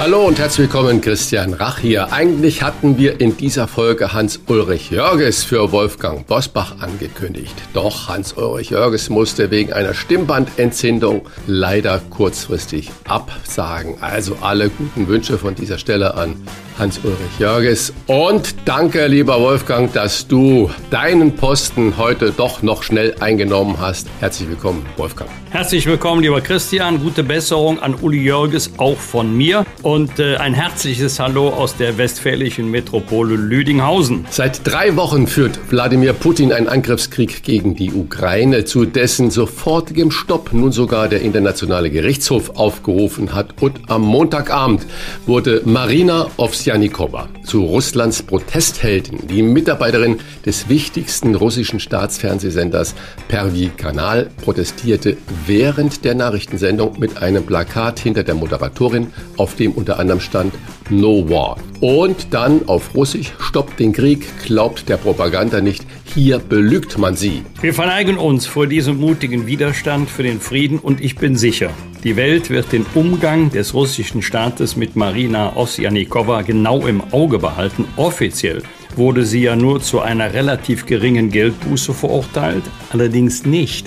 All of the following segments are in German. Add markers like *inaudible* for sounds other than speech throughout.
Hallo und herzlich willkommen, Christian Rach hier. Eigentlich hatten wir in dieser Folge Hans-Ulrich Jörges für Wolfgang Bosbach angekündigt. Doch Hans-Ulrich Jörges musste wegen einer Stimmbandentzündung leider kurzfristig absagen. Also alle guten Wünsche von dieser Stelle an Hans-Ulrich Jörges. Und danke, lieber Wolfgang, dass du deinen Posten heute doch noch schnell eingenommen hast. Herzlich willkommen, Wolfgang. Herzlich willkommen, lieber Christian. Gute Besserung an Uli Jörges, auch von mir. Und äh, ein herzliches Hallo aus der westfälischen Metropole Lüdinghausen. Seit drei Wochen führt Wladimir Putin einen Angriffskrieg gegen die Ukraine, zu dessen sofortigem Stopp nun sogar der Internationale Gerichtshof aufgerufen hat. Und am Montagabend wurde Marina Ovsjanikova Janikowa, zu Russlands Protestheldin, die Mitarbeiterin des wichtigsten russischen Staatsfernsehsenders Pervi Kanal, protestierte während der Nachrichtensendung mit einem Plakat hinter der Moderatorin, auf dem unter anderem stand No War. Und dann auf Russisch, stoppt den Krieg, glaubt der Propaganda nicht, hier belügt man sie. Wir verneigen uns vor diesem mutigen Widerstand für den Frieden und ich bin sicher, die Welt wird den Umgang des russischen Staates mit Marina Osjanikowa genau im Auge behalten. Offiziell wurde sie ja nur zu einer relativ geringen Geldbuße verurteilt, allerdings nicht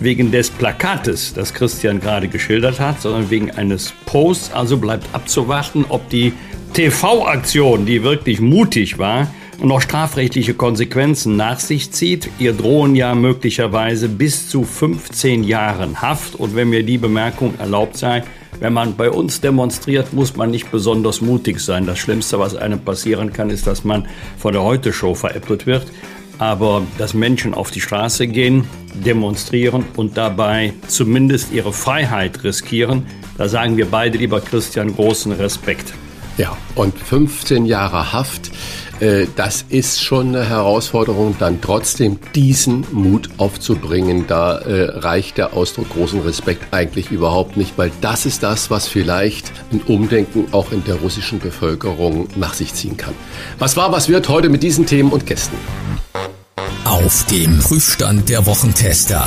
wegen des Plakates, das Christian gerade geschildert hat, sondern wegen eines Posts. Also bleibt abzuwarten, ob die TV-Aktion, die wirklich mutig war, noch strafrechtliche Konsequenzen nach sich zieht. Ihr drohen ja möglicherweise bis zu 15 Jahren Haft. Und wenn mir die Bemerkung erlaubt sei, wenn man bei uns demonstriert, muss man nicht besonders mutig sein. Das Schlimmste, was einem passieren kann, ist, dass man vor der Heute-Show veräppelt wird. Aber dass Menschen auf die Straße gehen, demonstrieren und dabei zumindest ihre Freiheit riskieren, da sagen wir beide, lieber Christian, großen Respekt. Ja, und 15 Jahre Haft äh, das ist schon eine Herausforderung, dann trotzdem diesen Mut aufzubringen. Da äh, reicht der Ausdruck großen Respekt eigentlich überhaupt nicht, weil das ist das, was vielleicht ein Umdenken auch in der russischen Bevölkerung nach sich ziehen kann. Was war, was wird heute mit diesen Themen und Gästen? Auf dem Prüfstand der Wochentester.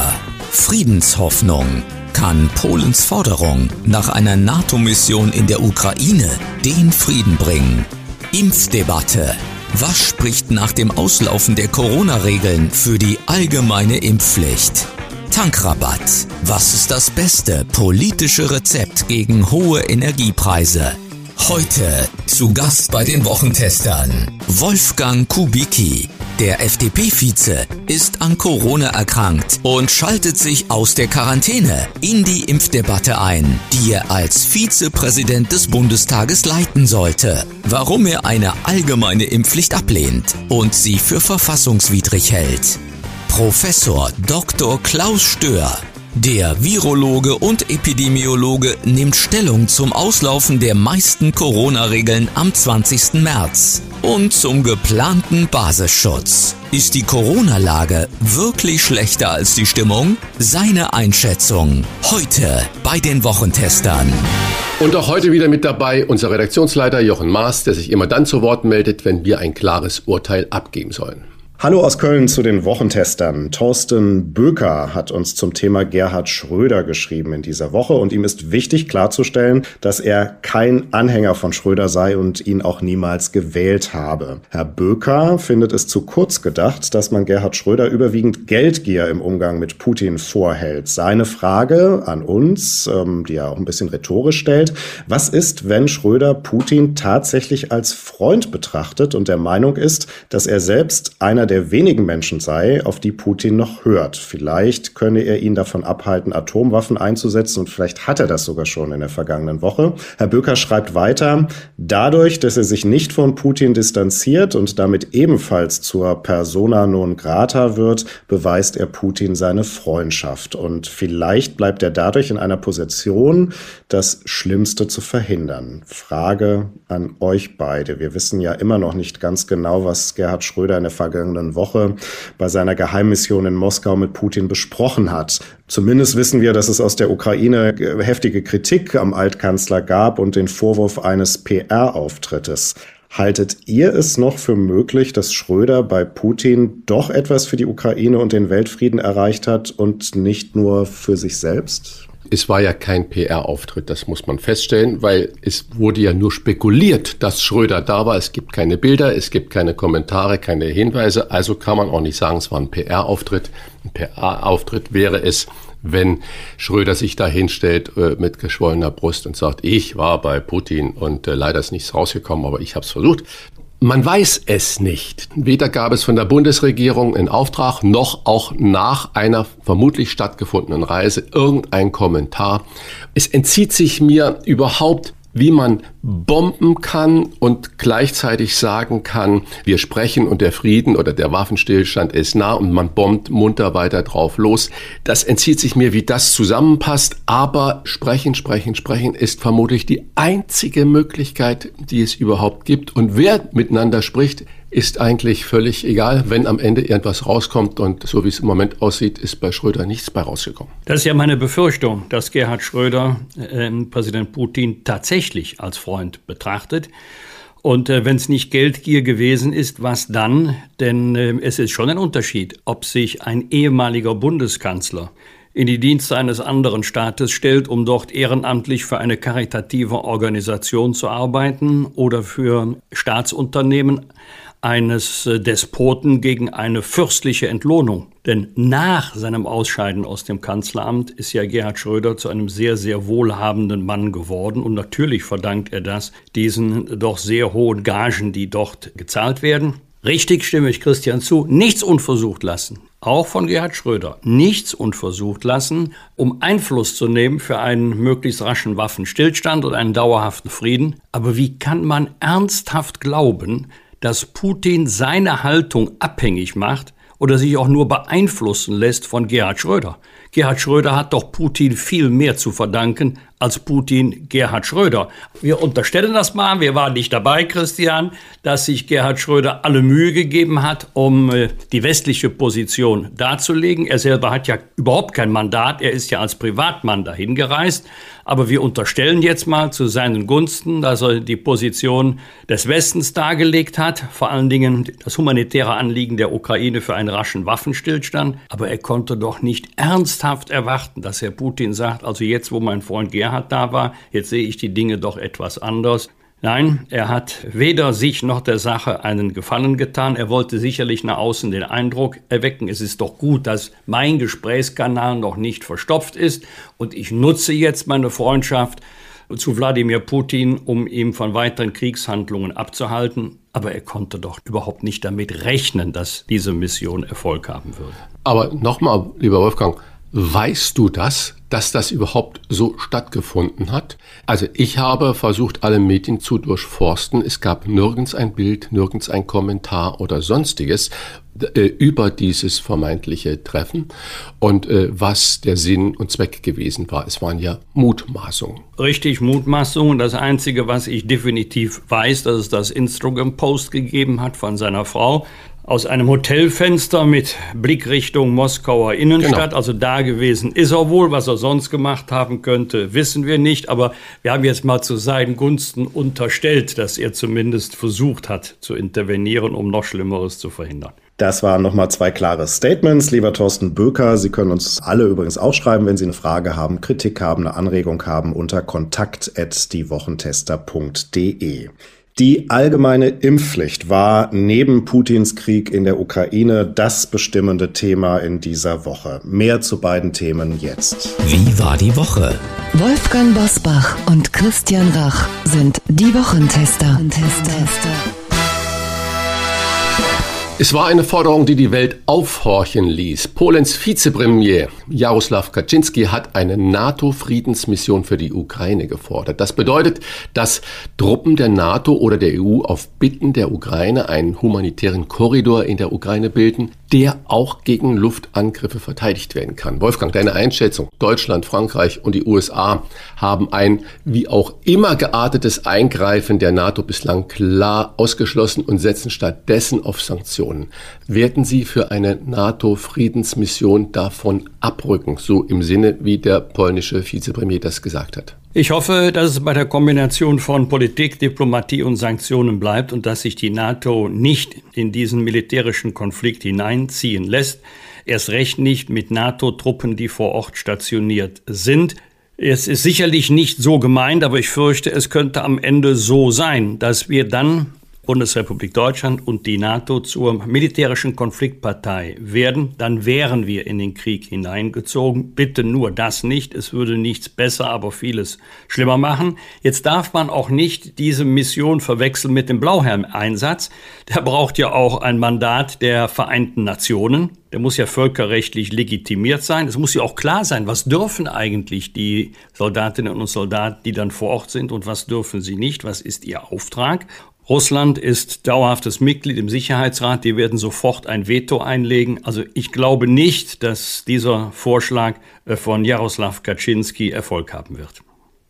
Friedenshoffnung. Kann Polens Forderung nach einer NATO-Mission in der Ukraine den Frieden bringen? Impfdebatte. Was spricht nach dem Auslaufen der Corona-Regeln für die allgemeine Impfpflicht? Tankrabatt. Was ist das beste politische Rezept gegen hohe Energiepreise? Heute zu Gast bei den Wochentestern Wolfgang Kubicki. Der FDP-Vize ist an Corona erkrankt und schaltet sich aus der Quarantäne in die Impfdebatte ein, die er als Vizepräsident des Bundestages leiten sollte. Warum er eine allgemeine Impfpflicht ablehnt und sie für verfassungswidrig hält. Professor Dr. Klaus Stör der Virologe und Epidemiologe nimmt Stellung zum Auslaufen der meisten Corona-Regeln am 20. März und zum geplanten Basisschutz. Ist die Corona-Lage wirklich schlechter als die Stimmung? Seine Einschätzung heute bei den Wochentestern. Und auch heute wieder mit dabei unser Redaktionsleiter Jochen Maas, der sich immer dann zu Wort meldet, wenn wir ein klares Urteil abgeben sollen. Hallo aus Köln zu den Wochentestern. Thorsten Böker hat uns zum Thema Gerhard Schröder geschrieben in dieser Woche und ihm ist wichtig klarzustellen, dass er kein Anhänger von Schröder sei und ihn auch niemals gewählt habe. Herr Böker findet es zu kurz gedacht, dass man Gerhard Schröder überwiegend Geldgier im Umgang mit Putin vorhält. Seine Frage an uns, ähm, die er auch ein bisschen rhetorisch stellt, was ist, wenn Schröder Putin tatsächlich als Freund betrachtet und der Meinung ist, dass er selbst einer einer der wenigen Menschen sei, auf die Putin noch hört. Vielleicht könne er ihn davon abhalten, Atomwaffen einzusetzen und vielleicht hat er das sogar schon in der vergangenen Woche. Herr Böker schreibt weiter, dadurch, dass er sich nicht von Putin distanziert und damit ebenfalls zur persona non grata wird, beweist er Putin seine Freundschaft und vielleicht bleibt er dadurch in einer Position, das Schlimmste zu verhindern. Frage an euch beide. Wir wissen ja immer noch nicht ganz genau, was Gerhard Schröder in der vergangenen vergangenen Woche bei seiner Geheimmission in Moskau mit Putin besprochen hat. Zumindest wissen wir, dass es aus der Ukraine heftige Kritik am Altkanzler gab und den Vorwurf eines PR-Auftrittes. Haltet ihr es noch für möglich, dass Schröder bei Putin doch etwas für die Ukraine und den Weltfrieden erreicht hat und nicht nur für sich selbst? Es war ja kein PR-Auftritt, das muss man feststellen, weil es wurde ja nur spekuliert, dass Schröder da war. Es gibt keine Bilder, es gibt keine Kommentare, keine Hinweise. Also kann man auch nicht sagen, es war ein PR-Auftritt. Ein PR-Auftritt wäre es, wenn Schröder sich da hinstellt äh, mit geschwollener Brust und sagt, ich war bei Putin und äh, leider ist nichts rausgekommen, aber ich habe es versucht. Man weiß es nicht. Weder gab es von der Bundesregierung in Auftrag noch auch nach einer vermutlich stattgefundenen Reise irgendein Kommentar. Es entzieht sich mir überhaupt wie man bomben kann und gleichzeitig sagen kann, wir sprechen und der Frieden oder der Waffenstillstand ist nah und man bombt munter weiter drauf los. Das entzieht sich mir, wie das zusammenpasst, aber sprechen, sprechen, sprechen ist vermutlich die einzige Möglichkeit, die es überhaupt gibt. Und wer miteinander spricht, ist eigentlich völlig egal, wenn am Ende irgendwas rauskommt. Und so wie es im Moment aussieht, ist bei Schröder nichts bei rausgekommen. Das ist ja meine Befürchtung, dass Gerhard Schröder äh, Präsident Putin tatsächlich als Freund betrachtet. Und äh, wenn es nicht Geldgier gewesen ist, was dann? Denn äh, es ist schon ein Unterschied, ob sich ein ehemaliger Bundeskanzler in die Dienste eines anderen Staates stellt, um dort ehrenamtlich für eine karitative Organisation zu arbeiten oder für Staatsunternehmen eines äh, Despoten gegen eine fürstliche Entlohnung. Denn nach seinem Ausscheiden aus dem Kanzleramt ist ja Gerhard Schröder zu einem sehr, sehr wohlhabenden Mann geworden. Und natürlich verdankt er das diesen doch sehr hohen Gagen, die dort gezahlt werden. Richtig stimme ich Christian zu. Nichts unversucht lassen. Auch von Gerhard Schröder. Nichts unversucht lassen, um Einfluss zu nehmen für einen möglichst raschen Waffenstillstand und einen dauerhaften Frieden. Aber wie kann man ernsthaft glauben, dass Putin seine Haltung abhängig macht oder sich auch nur beeinflussen lässt von Gerhard Schröder. Gerhard Schröder hat doch Putin viel mehr zu verdanken als Putin Gerhard Schröder. Wir unterstellen das mal, wir waren nicht dabei, Christian, dass sich Gerhard Schröder alle Mühe gegeben hat, um äh, die westliche Position darzulegen. Er selber hat ja überhaupt kein Mandat, er ist ja als Privatmann dahin gereist. Aber wir unterstellen jetzt mal zu seinen Gunsten, dass er die Position des Westens dargelegt hat, vor allen Dingen das humanitäre Anliegen der Ukraine für einen raschen Waffenstillstand. Aber er konnte doch nicht ernsthaft erwarten, dass Herr Putin sagt, also jetzt, wo mein Freund Gerhard Gerhard da war. Jetzt sehe ich die Dinge doch etwas anders. Nein, er hat weder sich noch der Sache einen Gefallen getan. Er wollte sicherlich nach außen den Eindruck erwecken, es ist doch gut, dass mein Gesprächskanal noch nicht verstopft ist und ich nutze jetzt meine Freundschaft zu Wladimir Putin, um ihn von weiteren Kriegshandlungen abzuhalten. Aber er konnte doch überhaupt nicht damit rechnen, dass diese Mission Erfolg haben würde. Aber nochmal, lieber Wolfgang, weißt du das? dass das überhaupt so stattgefunden hat. Also ich habe versucht, alle Medien zu durchforsten. Es gab nirgends ein Bild, nirgends ein Kommentar oder sonstiges äh, über dieses vermeintliche Treffen und äh, was der Sinn und Zweck gewesen war. Es waren ja Mutmaßungen. Richtig, Mutmaßungen. Das Einzige, was ich definitiv weiß, dass es das Instagram Post gegeben hat von seiner Frau, aus einem Hotelfenster mit Blickrichtung Moskauer Innenstadt. Genau. Also da gewesen ist er wohl. Was er sonst gemacht haben könnte, wissen wir nicht. Aber wir haben jetzt mal zu seinen Gunsten unterstellt, dass er zumindest versucht hat zu intervenieren, um noch Schlimmeres zu verhindern. Das waren nochmal zwei klare Statements. Lieber Thorsten Böker, Sie können uns alle übrigens auch schreiben, wenn Sie eine Frage haben, Kritik haben, eine Anregung haben unter kontakt.diewochentester.de. Die allgemeine Impfpflicht war neben Putins Krieg in der Ukraine das bestimmende Thema in dieser Woche. Mehr zu beiden Themen jetzt. Wie war die Woche? Wolfgang Bosbach und Christian Rach sind die Wochentester. Wochentester. Es war eine Forderung, die die Welt aufhorchen ließ. Polens Vizepremier Jaroslaw Kaczynski hat eine NATO-Friedensmission für die Ukraine gefordert. Das bedeutet, dass Truppen der NATO oder der EU auf Bitten der Ukraine einen humanitären Korridor in der Ukraine bilden, der auch gegen Luftangriffe verteidigt werden kann. Wolfgang, deine Einschätzung, Deutschland, Frankreich und die USA haben ein wie auch immer geartetes Eingreifen der NATO bislang klar ausgeschlossen und setzen stattdessen auf Sanktionen. Werden sie für eine NATO-Friedensmission davon abrücken, so im Sinne, wie der polnische Vizepremier das gesagt hat? Ich hoffe, dass es bei der Kombination von Politik, Diplomatie und Sanktionen bleibt und dass sich die NATO nicht in diesen militärischen Konflikt hineinziehen lässt. Erst recht nicht mit NATO-Truppen, die vor Ort stationiert sind. Es ist sicherlich nicht so gemeint, aber ich fürchte, es könnte am Ende so sein, dass wir dann Bundesrepublik Deutschland und die NATO zur militärischen Konfliktpartei werden, dann wären wir in den Krieg hineingezogen. Bitte nur das nicht. Es würde nichts besser, aber vieles schlimmer machen. Jetzt darf man auch nicht diese Mission verwechseln mit dem Blauhelm-Einsatz. Der braucht ja auch ein Mandat der Vereinten Nationen. Der muss ja völkerrechtlich legitimiert sein. Es muss ja auch klar sein, was dürfen eigentlich die Soldatinnen und Soldaten, die dann vor Ort sind und was dürfen sie nicht, was ist ihr Auftrag. Russland ist dauerhaftes Mitglied im Sicherheitsrat. Die werden sofort ein Veto einlegen. Also ich glaube nicht, dass dieser Vorschlag äh, von Jaroslaw Kaczynski Erfolg haben wird.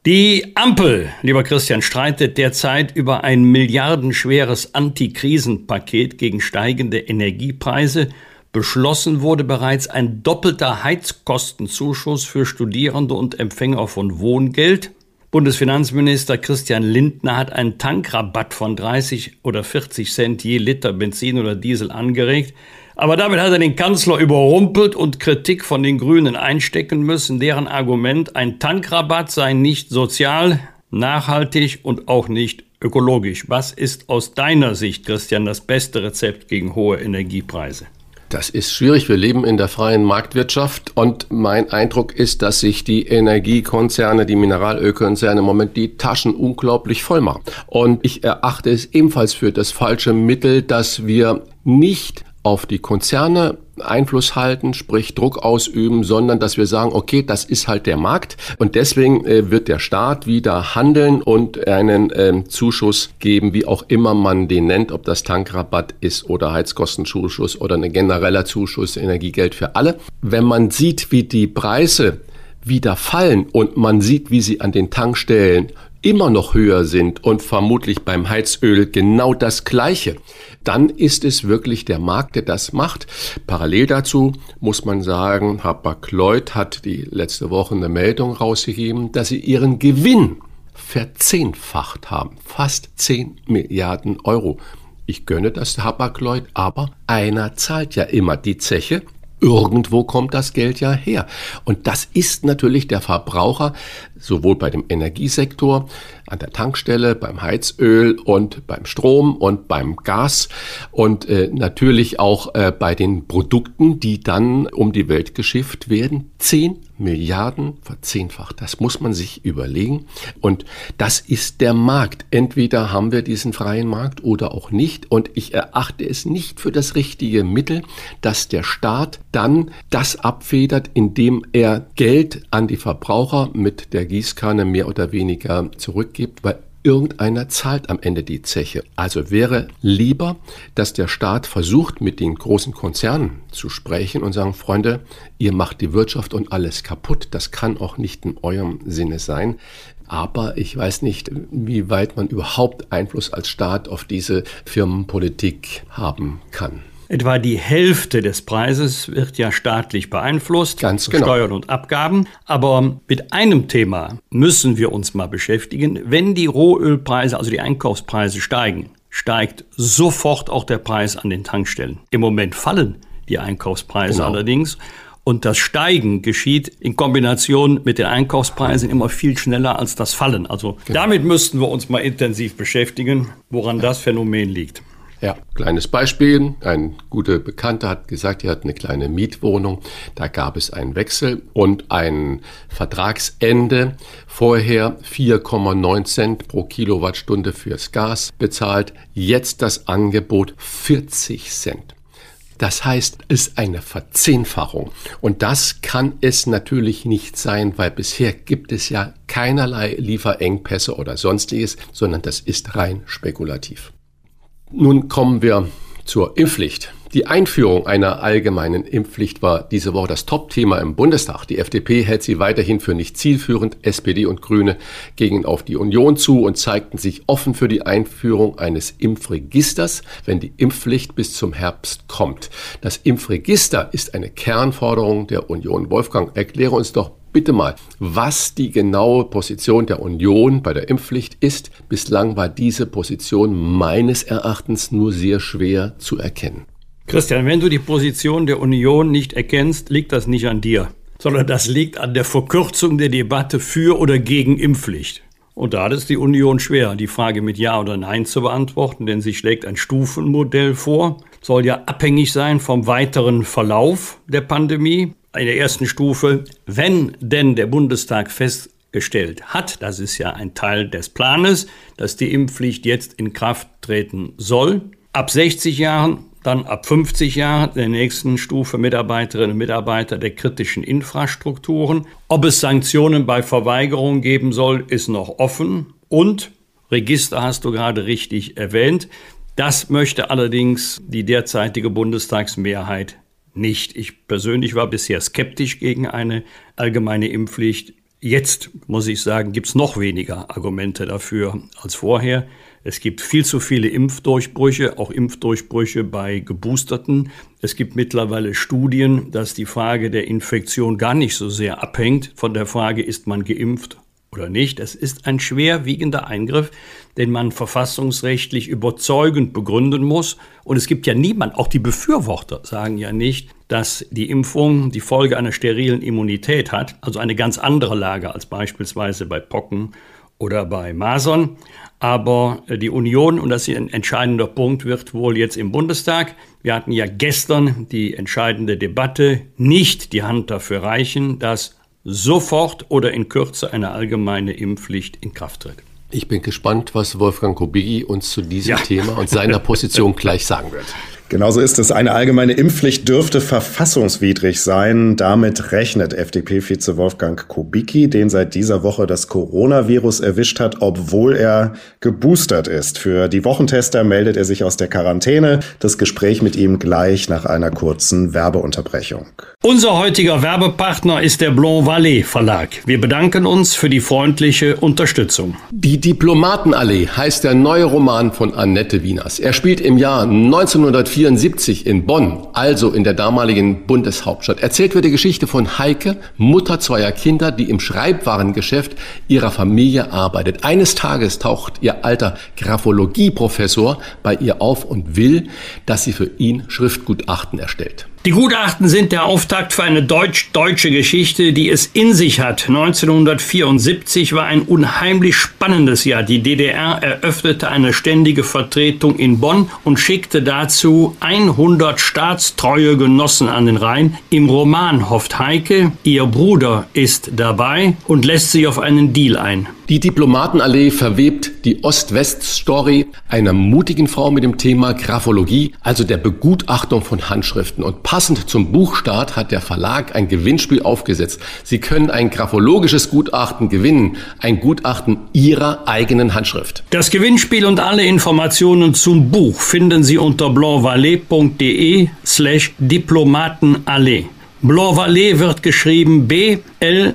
Die Ampel, lieber Christian, streitet derzeit über ein milliardenschweres Antikrisenpaket gegen steigende Energiepreise. Beschlossen wurde bereits ein doppelter Heizkostenzuschuss für Studierende und Empfänger von Wohngeld. Bundesfinanzminister Christian Lindner hat einen Tankrabatt von 30 oder 40 Cent je Liter Benzin oder Diesel angeregt. Aber damit hat er den Kanzler überrumpelt und Kritik von den Grünen einstecken müssen. Deren Argument, ein Tankrabatt sei nicht sozial, nachhaltig und auch nicht ökologisch. Was ist aus deiner Sicht, Christian, das beste Rezept gegen hohe Energiepreise? Das ist schwierig. Wir leben in der freien Marktwirtschaft und mein Eindruck ist, dass sich die Energiekonzerne, die Mineralölkonzerne im Moment die Taschen unglaublich voll machen. Und ich erachte es ebenfalls für das falsche Mittel, dass wir nicht auf die Konzerne Einfluss halten, sprich Druck ausüben, sondern dass wir sagen, okay, das ist halt der Markt und deswegen äh, wird der Staat wieder handeln und einen ähm, Zuschuss geben, wie auch immer man den nennt, ob das Tankrabatt ist oder Heizkostenzuschuss oder ein genereller Zuschuss, Energiegeld für alle. Wenn man sieht, wie die Preise wieder fallen und man sieht, wie sie an den Tankstellen immer noch höher sind und vermutlich beim Heizöl genau das Gleiche, dann ist es wirklich der Markt, der das macht. Parallel dazu muss man sagen, Hapag-Lloyd hat die letzte Woche eine Meldung rausgegeben, dass sie ihren Gewinn verzehnfacht haben. Fast 10 Milliarden Euro. Ich gönne das Hapag-Lloyd, aber einer zahlt ja immer die Zeche Irgendwo kommt das Geld ja her. Und das ist natürlich der Verbraucher, sowohl bei dem Energiesektor, an der Tankstelle, beim Heizöl und beim Strom und beim Gas und äh, natürlich auch äh, bei den Produkten, die dann um die Welt geschifft werden. Zehn Milliarden verzehnfacht. Das muss man sich überlegen. Und das ist der Markt. Entweder haben wir diesen freien Markt oder auch nicht. Und ich erachte es nicht für das richtige Mittel, dass der Staat dann das abfedert, indem er Geld an die Verbraucher mit der Gießkanne mehr oder weniger zurückgibt, weil irgendeiner zahlt am Ende die Zeche. Also wäre lieber, dass der Staat versucht, mit den großen Konzernen zu sprechen und sagen, Freunde, ihr macht die Wirtschaft und alles kaputt. Das kann auch nicht in eurem Sinne sein. Aber ich weiß nicht, wie weit man überhaupt Einfluss als Staat auf diese Firmenpolitik haben kann. Etwa die Hälfte des Preises wird ja staatlich beeinflusst, Ganz genau. Steuern und Abgaben. Aber mit einem Thema müssen wir uns mal beschäftigen. Wenn die Rohölpreise, also die Einkaufspreise steigen, steigt sofort auch der Preis an den Tankstellen. Im Moment fallen die Einkaufspreise genau. allerdings. Und das Steigen geschieht in Kombination mit den Einkaufspreisen immer viel schneller als das Fallen. Also genau. damit müssten wir uns mal intensiv beschäftigen, woran das Phänomen liegt. Ja, kleines Beispiel. Ein guter Bekannter hat gesagt, er hat eine kleine Mietwohnung. Da gab es einen Wechsel und ein Vertragsende. Vorher 4,9 Cent pro Kilowattstunde fürs Gas bezahlt. Jetzt das Angebot 40 Cent. Das heißt, es ist eine Verzehnfachung. Und das kann es natürlich nicht sein, weil bisher gibt es ja keinerlei Lieferengpässe oder sonstiges, sondern das ist rein spekulativ. Nun kommen wir zur Impfpflicht. Die Einführung einer allgemeinen Impfpflicht war diese Woche das Top-Thema im Bundestag. Die FDP hält sie weiterhin für nicht zielführend. SPD und Grüne gingen auf die Union zu und zeigten sich offen für die Einführung eines Impfregisters, wenn die Impfpflicht bis zum Herbst kommt. Das Impfregister ist eine Kernforderung der Union. Wolfgang, erkläre uns doch bitte mal, was die genaue Position der Union bei der Impfpflicht ist. Bislang war diese Position meines Erachtens nur sehr schwer zu erkennen. Christian, wenn du die Position der Union nicht erkennst, liegt das nicht an dir, sondern das liegt an der Verkürzung der Debatte für oder gegen Impfpflicht. Und da hat es die Union schwer, die Frage mit Ja oder Nein zu beantworten, denn sie schlägt ein Stufenmodell vor, soll ja abhängig sein vom weiteren Verlauf der Pandemie. In der ersten Stufe, wenn denn der Bundestag festgestellt hat, das ist ja ein Teil des Planes, dass die Impfpflicht jetzt in Kraft treten soll. Ab 60 Jahren dann ab 50 Jahren der nächsten Stufe Mitarbeiterinnen und Mitarbeiter der kritischen Infrastrukturen. Ob es Sanktionen bei Verweigerung geben soll, ist noch offen. Und Register hast du gerade richtig erwähnt. Das möchte allerdings die derzeitige Bundestagsmehrheit nicht. Ich persönlich war bisher skeptisch gegen eine allgemeine Impfpflicht. Jetzt, muss ich sagen, gibt es noch weniger Argumente dafür als vorher. Es gibt viel zu viele Impfdurchbrüche, auch Impfdurchbrüche bei Geboosterten. Es gibt mittlerweile Studien, dass die Frage der Infektion gar nicht so sehr abhängt von der Frage, ist man geimpft oder nicht. Es ist ein schwerwiegender Eingriff, den man verfassungsrechtlich überzeugend begründen muss. Und es gibt ja niemand, auch die Befürworter sagen ja nicht, dass die Impfung die Folge einer sterilen Immunität hat, also eine ganz andere Lage als beispielsweise bei Pocken oder bei Masern. Aber äh, die Union, und das ist ein entscheidender Punkt, wird wohl jetzt im Bundestag, wir hatten ja gestern die entscheidende Debatte, nicht die Hand dafür reichen, dass sofort oder in Kürze eine allgemeine Impfpflicht in Kraft tritt. Ich bin gespannt, was Wolfgang Kubicki uns zu diesem ja. Thema und seiner Position *laughs* gleich sagen wird. Genauso ist es. Eine allgemeine Impfpflicht dürfte verfassungswidrig sein. Damit rechnet FDP-Vize Wolfgang Kubicki, den seit dieser Woche das Coronavirus erwischt hat, obwohl er geboostert ist. Für die Wochentester meldet er sich aus der Quarantäne. Das Gespräch mit ihm gleich nach einer kurzen Werbeunterbrechung. Unser heutiger Werbepartner ist der Blanc Vallée Verlag. Wir bedanken uns für die freundliche Unterstützung. Die Diplomatenallee heißt der neue Roman von Annette Wieners. Er spielt im Jahr 1940 1974 in Bonn, also in der damaligen Bundeshauptstadt, erzählt wird die Geschichte von Heike, Mutter zweier Kinder, die im Schreibwarengeschäft ihrer Familie arbeitet. Eines Tages taucht ihr alter Graphologie-Professor bei ihr auf und will, dass sie für ihn Schriftgutachten erstellt. Die Gutachten sind der Auftakt für eine deutsch-deutsche Geschichte, die es in sich hat. 1974 war ein unheimlich spannendes Jahr. Die DDR eröffnete eine ständige Vertretung in Bonn und schickte dazu 100 staatstreue Genossen an den Rhein. Im Roman hofft Heike, ihr Bruder ist dabei und lässt sich auf einen Deal ein. Die Diplomatenallee verwebt die Ost-West-Story einer mutigen Frau mit dem Thema Graphologie, also der Begutachtung von Handschriften. Und passend zum Buchstart hat der Verlag ein Gewinnspiel aufgesetzt. Sie können ein graphologisches Gutachten gewinnen, ein Gutachten Ihrer eigenen Handschrift. Das Gewinnspiel und alle Informationen zum Buch finden Sie unter blancvalet.de slash Diplomatenallee. Blancvalet wird geschrieben B-L-A-N-V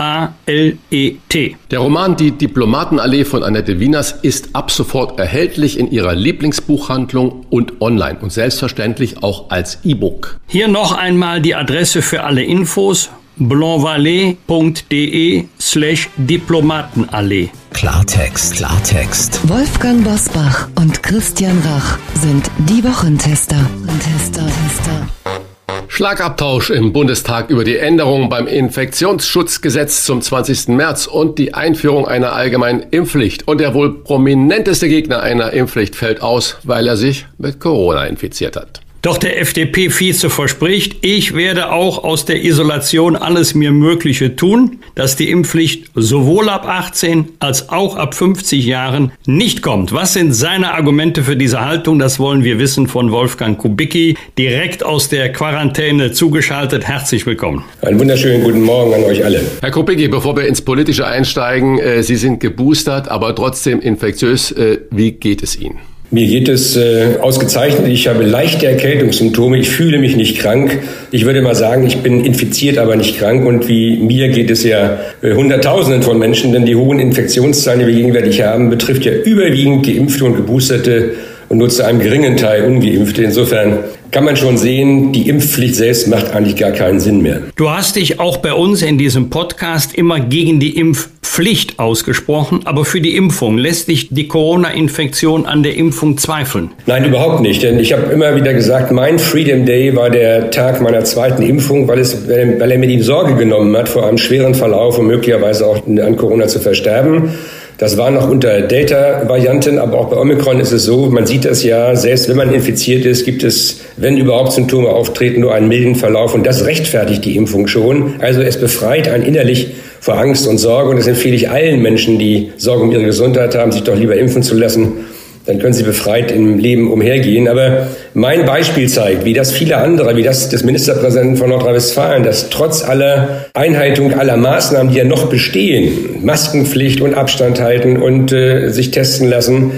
A-L-E-T. Der Roman Die Diplomatenallee von Annette Wieners ist ab sofort erhältlich in ihrer Lieblingsbuchhandlung und online und selbstverständlich auch als E-Book. Hier noch einmal die Adresse für alle Infos blancvalet.de slash Diplomatenallee. Klartext, Klartext. Wolfgang Bosbach und Christian Rach sind die Wochentester. Tester, Tester. Schlagabtausch im Bundestag über die Änderungen beim Infektionsschutzgesetz zum 20. März und die Einführung einer allgemeinen Impfpflicht. Und der wohl prominenteste Gegner einer Impfpflicht fällt aus, weil er sich mit Corona infiziert hat. Doch der FDP-Vize verspricht, ich werde auch aus der Isolation alles mir Mögliche tun, dass die Impfpflicht sowohl ab 18 als auch ab 50 Jahren nicht kommt. Was sind seine Argumente für diese Haltung? Das wollen wir wissen von Wolfgang Kubicki, direkt aus der Quarantäne zugeschaltet. Herzlich willkommen. Einen wunderschönen guten Morgen an euch alle. Herr Kubicki, bevor wir ins Politische einsteigen, äh, Sie sind geboostert, aber trotzdem infektiös. Äh, wie geht es Ihnen? Mir geht es äh, ausgezeichnet. Ich habe leichte Erkältungssymptome. Ich fühle mich nicht krank. Ich würde mal sagen, ich bin infiziert, aber nicht krank. Und wie mir geht es ja äh, Hunderttausenden von Menschen, denn die hohen Infektionszahlen, die wir gegenwärtig haben, betrifft ja überwiegend Geimpfte und Geboosterte und nur zu einem geringen Teil Ungeimpfte. Insofern kann man schon sehen, die Impfpflicht selbst macht eigentlich gar keinen Sinn mehr. Du hast dich auch bei uns in diesem Podcast immer gegen die Impfpflicht ausgesprochen, aber für die Impfung lässt dich die Corona-Infektion an der Impfung zweifeln? Nein, überhaupt nicht, denn ich habe immer wieder gesagt, mein Freedom Day war der Tag meiner zweiten Impfung, weil, es, weil er mir die Sorge genommen hat, vor einem schweren Verlauf und möglicherweise auch an Corona zu versterben. Das war noch unter Delta-Varianten, aber auch bei Omikron ist es so, man sieht das ja, selbst wenn man infiziert ist, gibt es, wenn überhaupt Symptome auftreten, nur einen milden Verlauf und das rechtfertigt die Impfung schon. Also es befreit einen innerlich vor Angst und Sorge und das empfehle ich allen Menschen, die Sorge um ihre Gesundheit haben, sich doch lieber impfen zu lassen dann können sie befreit im Leben umhergehen. Aber mein Beispiel zeigt, wie das viele andere, wie das des Ministerpräsidenten von Nordrhein-Westfalen, dass trotz aller Einhaltung aller Maßnahmen, die ja noch bestehen, Maskenpflicht und Abstand halten und äh, sich testen lassen,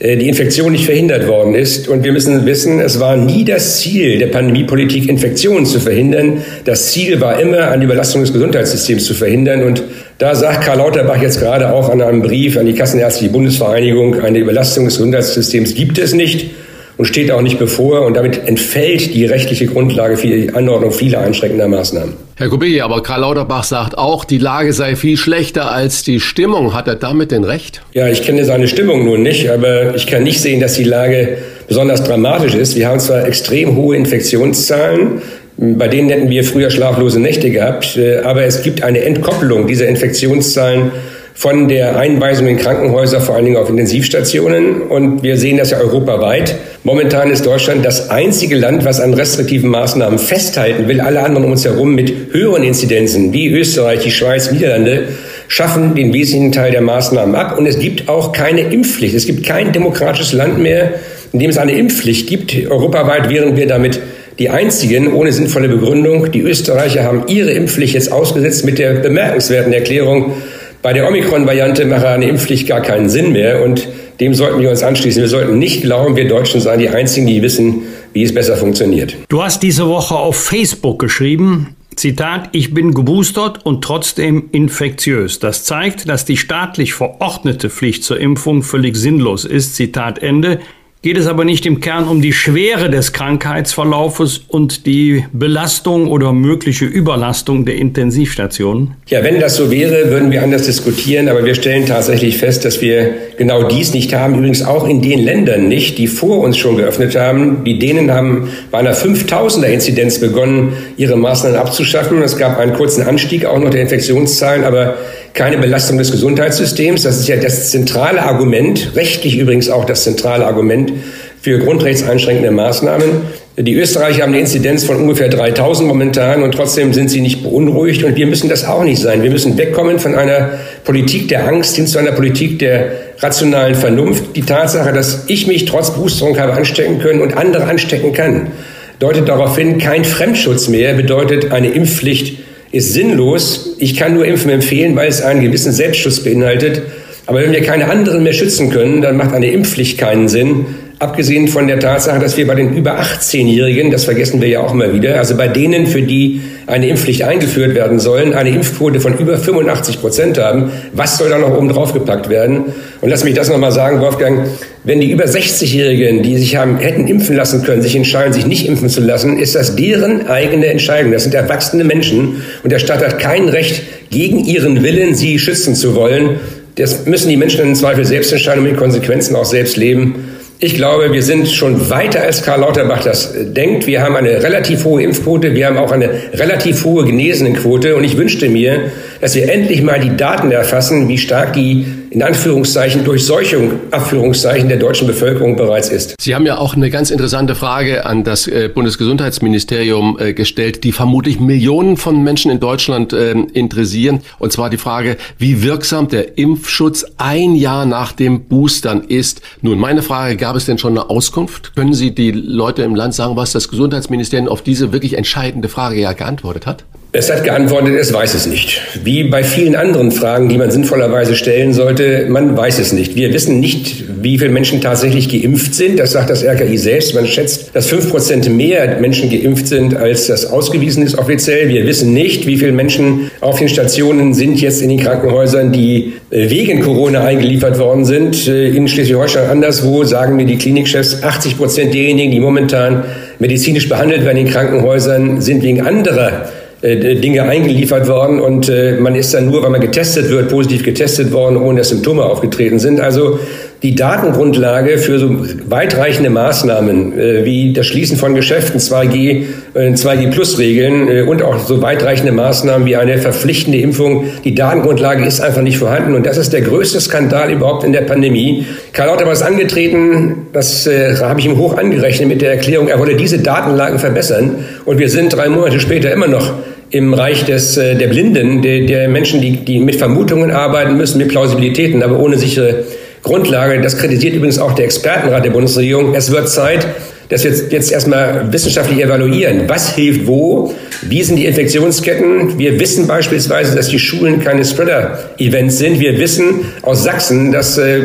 die Infektion nicht verhindert worden ist. Und wir müssen wissen, es war nie das Ziel der Pandemiepolitik, Infektionen zu verhindern. Das Ziel war immer, eine Überlastung des Gesundheitssystems zu verhindern. Und da sagt Karl Lauterbach jetzt gerade auch an einem Brief an die Kassenärztliche Bundesvereinigung, eine Überlastung des Gesundheitssystems gibt es nicht und steht auch nicht bevor. Und damit entfällt die rechtliche Grundlage für die Anordnung vieler einschränkender Maßnahmen. Herr Kubicki, aber Karl Lauterbach sagt auch, die Lage sei viel schlechter als die Stimmung. Hat er damit denn recht? Ja, ich kenne seine Stimmung nun nicht, aber ich kann nicht sehen, dass die Lage besonders dramatisch ist. Wir haben zwar extrem hohe Infektionszahlen, bei denen hätten wir früher schlaflose Nächte gehabt, äh, aber es gibt eine Entkopplung dieser Infektionszahlen von der Einweisung in Krankenhäuser, vor allen Dingen auf Intensivstationen. Und wir sehen das ja europaweit. Momentan ist Deutschland das einzige Land, was an restriktiven Maßnahmen festhalten will. Alle anderen um uns herum mit höheren Inzidenzen, wie Österreich, die Schweiz, Niederlande, schaffen den wesentlichen Teil der Maßnahmen ab. Und es gibt auch keine Impfpflicht. Es gibt kein demokratisches Land mehr, in dem es eine Impfpflicht gibt. Europaweit wären wir damit die einzigen ohne sinnvolle Begründung. Die Österreicher haben ihre Impfpflicht jetzt ausgesetzt mit der bemerkenswerten Erklärung, bei der Omikron-Variante mache eine Impfpflicht gar keinen Sinn mehr und dem sollten wir uns anschließen. Wir sollten nicht glauben, wir Deutschen seien die Einzigen, die wissen, wie es besser funktioniert. Du hast diese Woche auf Facebook geschrieben, Zitat, ich bin geboostert und trotzdem infektiös. Das zeigt, dass die staatlich verordnete Pflicht zur Impfung völlig sinnlos ist. Zitat Ende geht es aber nicht im Kern um die Schwere des Krankheitsverlaufes und die Belastung oder mögliche Überlastung der Intensivstationen? Ja, wenn das so wäre, würden wir anders diskutieren, aber wir stellen tatsächlich fest, dass wir genau dies nicht haben. Übrigens auch in den Ländern nicht, die vor uns schon geöffnet haben. Die Dänen haben bei einer 5000er Inzidenz begonnen, ihre Maßnahmen abzuschaffen. Es gab einen kurzen Anstieg auch noch der Infektionszahlen, aber keine Belastung des Gesundheitssystems. Das ist ja das zentrale Argument, rechtlich übrigens auch das zentrale Argument für grundrechtseinschränkende Maßnahmen. Die Österreicher haben eine Inzidenz von ungefähr 3000 momentan und trotzdem sind sie nicht beunruhigt und wir müssen das auch nicht sein. Wir müssen wegkommen von einer Politik der Angst hin zu einer Politik der rationalen Vernunft. Die Tatsache, dass ich mich trotz Boosterung habe anstecken können und andere anstecken kann, deutet darauf hin, kein Fremdschutz mehr bedeutet eine Impfpflicht ist sinnlos. Ich kann nur Impfen empfehlen, weil es einen gewissen Selbstschutz beinhaltet. Aber wenn wir keine anderen mehr schützen können, dann macht eine Impfpflicht keinen Sinn. Abgesehen von der Tatsache, dass wir bei den über 18-Jährigen, das vergessen wir ja auch mal wieder, also bei denen, für die eine Impfpflicht eingeführt werden sollen, eine Impfquote von über 85 Prozent haben. Was soll da noch oben drauf gepackt werden? Und lass mich das nochmal sagen, Wolfgang, wenn die über 60-Jährigen, die sich haben, hätten impfen lassen können, sich entscheiden, sich nicht impfen zu lassen, ist das deren eigene Entscheidung. Das sind erwachsene Menschen und der Staat hat kein Recht, gegen ihren Willen sie schützen zu wollen. Das müssen die Menschen im Zweifel selbst entscheiden und mit Konsequenzen auch selbst leben. Ich glaube, wir sind schon weiter als Karl Lauterbach das denkt. Wir haben eine relativ hohe Impfquote, wir haben auch eine relativ hohe Genesenenquote und ich wünschte mir, dass wir endlich mal die Daten erfassen, wie stark die in Anführungszeichen Durchseuchung, Abführungszeichen der deutschen Bevölkerung bereits ist. Sie haben ja auch eine ganz interessante Frage an das äh, Bundesgesundheitsministerium äh, gestellt, die vermutlich Millionen von Menschen in Deutschland ähm, interessieren. Und zwar die Frage, wie wirksam der Impfschutz ein Jahr nach dem Boostern ist. Nun, meine Frage, gab es denn schon eine Auskunft? Können Sie die Leute im Land sagen, was das Gesundheitsministerium auf diese wirklich entscheidende Frage ja geantwortet hat? Es hat geantwortet, es weiß es nicht. Wie bei vielen anderen Fragen, die man sinnvollerweise stellen sollte, man weiß es nicht. Wir wissen nicht, wie viele Menschen tatsächlich geimpft sind. Das sagt das RKI selbst. Man schätzt, dass fünf Prozent mehr Menschen geimpft sind, als das ausgewiesen ist offiziell. Wir wissen nicht, wie viele Menschen auf den Stationen sind jetzt in den Krankenhäusern, die äh, wegen Corona eingeliefert worden sind. Äh, in Schleswig-Holstein anderswo sagen mir die Klinikchefs, 80 Prozent derjenigen, die momentan medizinisch behandelt werden in Krankenhäusern, sind wegen anderer Dinge eingeliefert worden und äh, man ist dann nur, weil man getestet wird, positiv getestet worden, ohne dass Symptome aufgetreten sind. Also die Datengrundlage für so weitreichende Maßnahmen äh, wie das Schließen von Geschäften, 2G, äh, 2G-Plus-Regeln äh, und auch so weitreichende Maßnahmen wie eine verpflichtende Impfung, die Datengrundlage ist einfach nicht vorhanden. Und das ist der größte Skandal überhaupt in der Pandemie. Karl Lauterbach ist angetreten, das äh, habe ich ihm hoch angerechnet mit der Erklärung, er wolle diese Datenlagen verbessern. Und wir sind drei Monate später immer noch im Reich des, äh, der Blinden, der, der Menschen, die, die mit Vermutungen arbeiten müssen, mit Plausibilitäten, aber ohne sichere Grundlage. Das kritisiert übrigens auch der Expertenrat der Bundesregierung. Es wird Zeit, dass wir jetzt erstmal wissenschaftlich evaluieren, was hilft wo, wie sind die Infektionsketten. Wir wissen beispielsweise, dass die Schulen keine Spreader-Events sind. Wir wissen aus Sachsen, dass äh,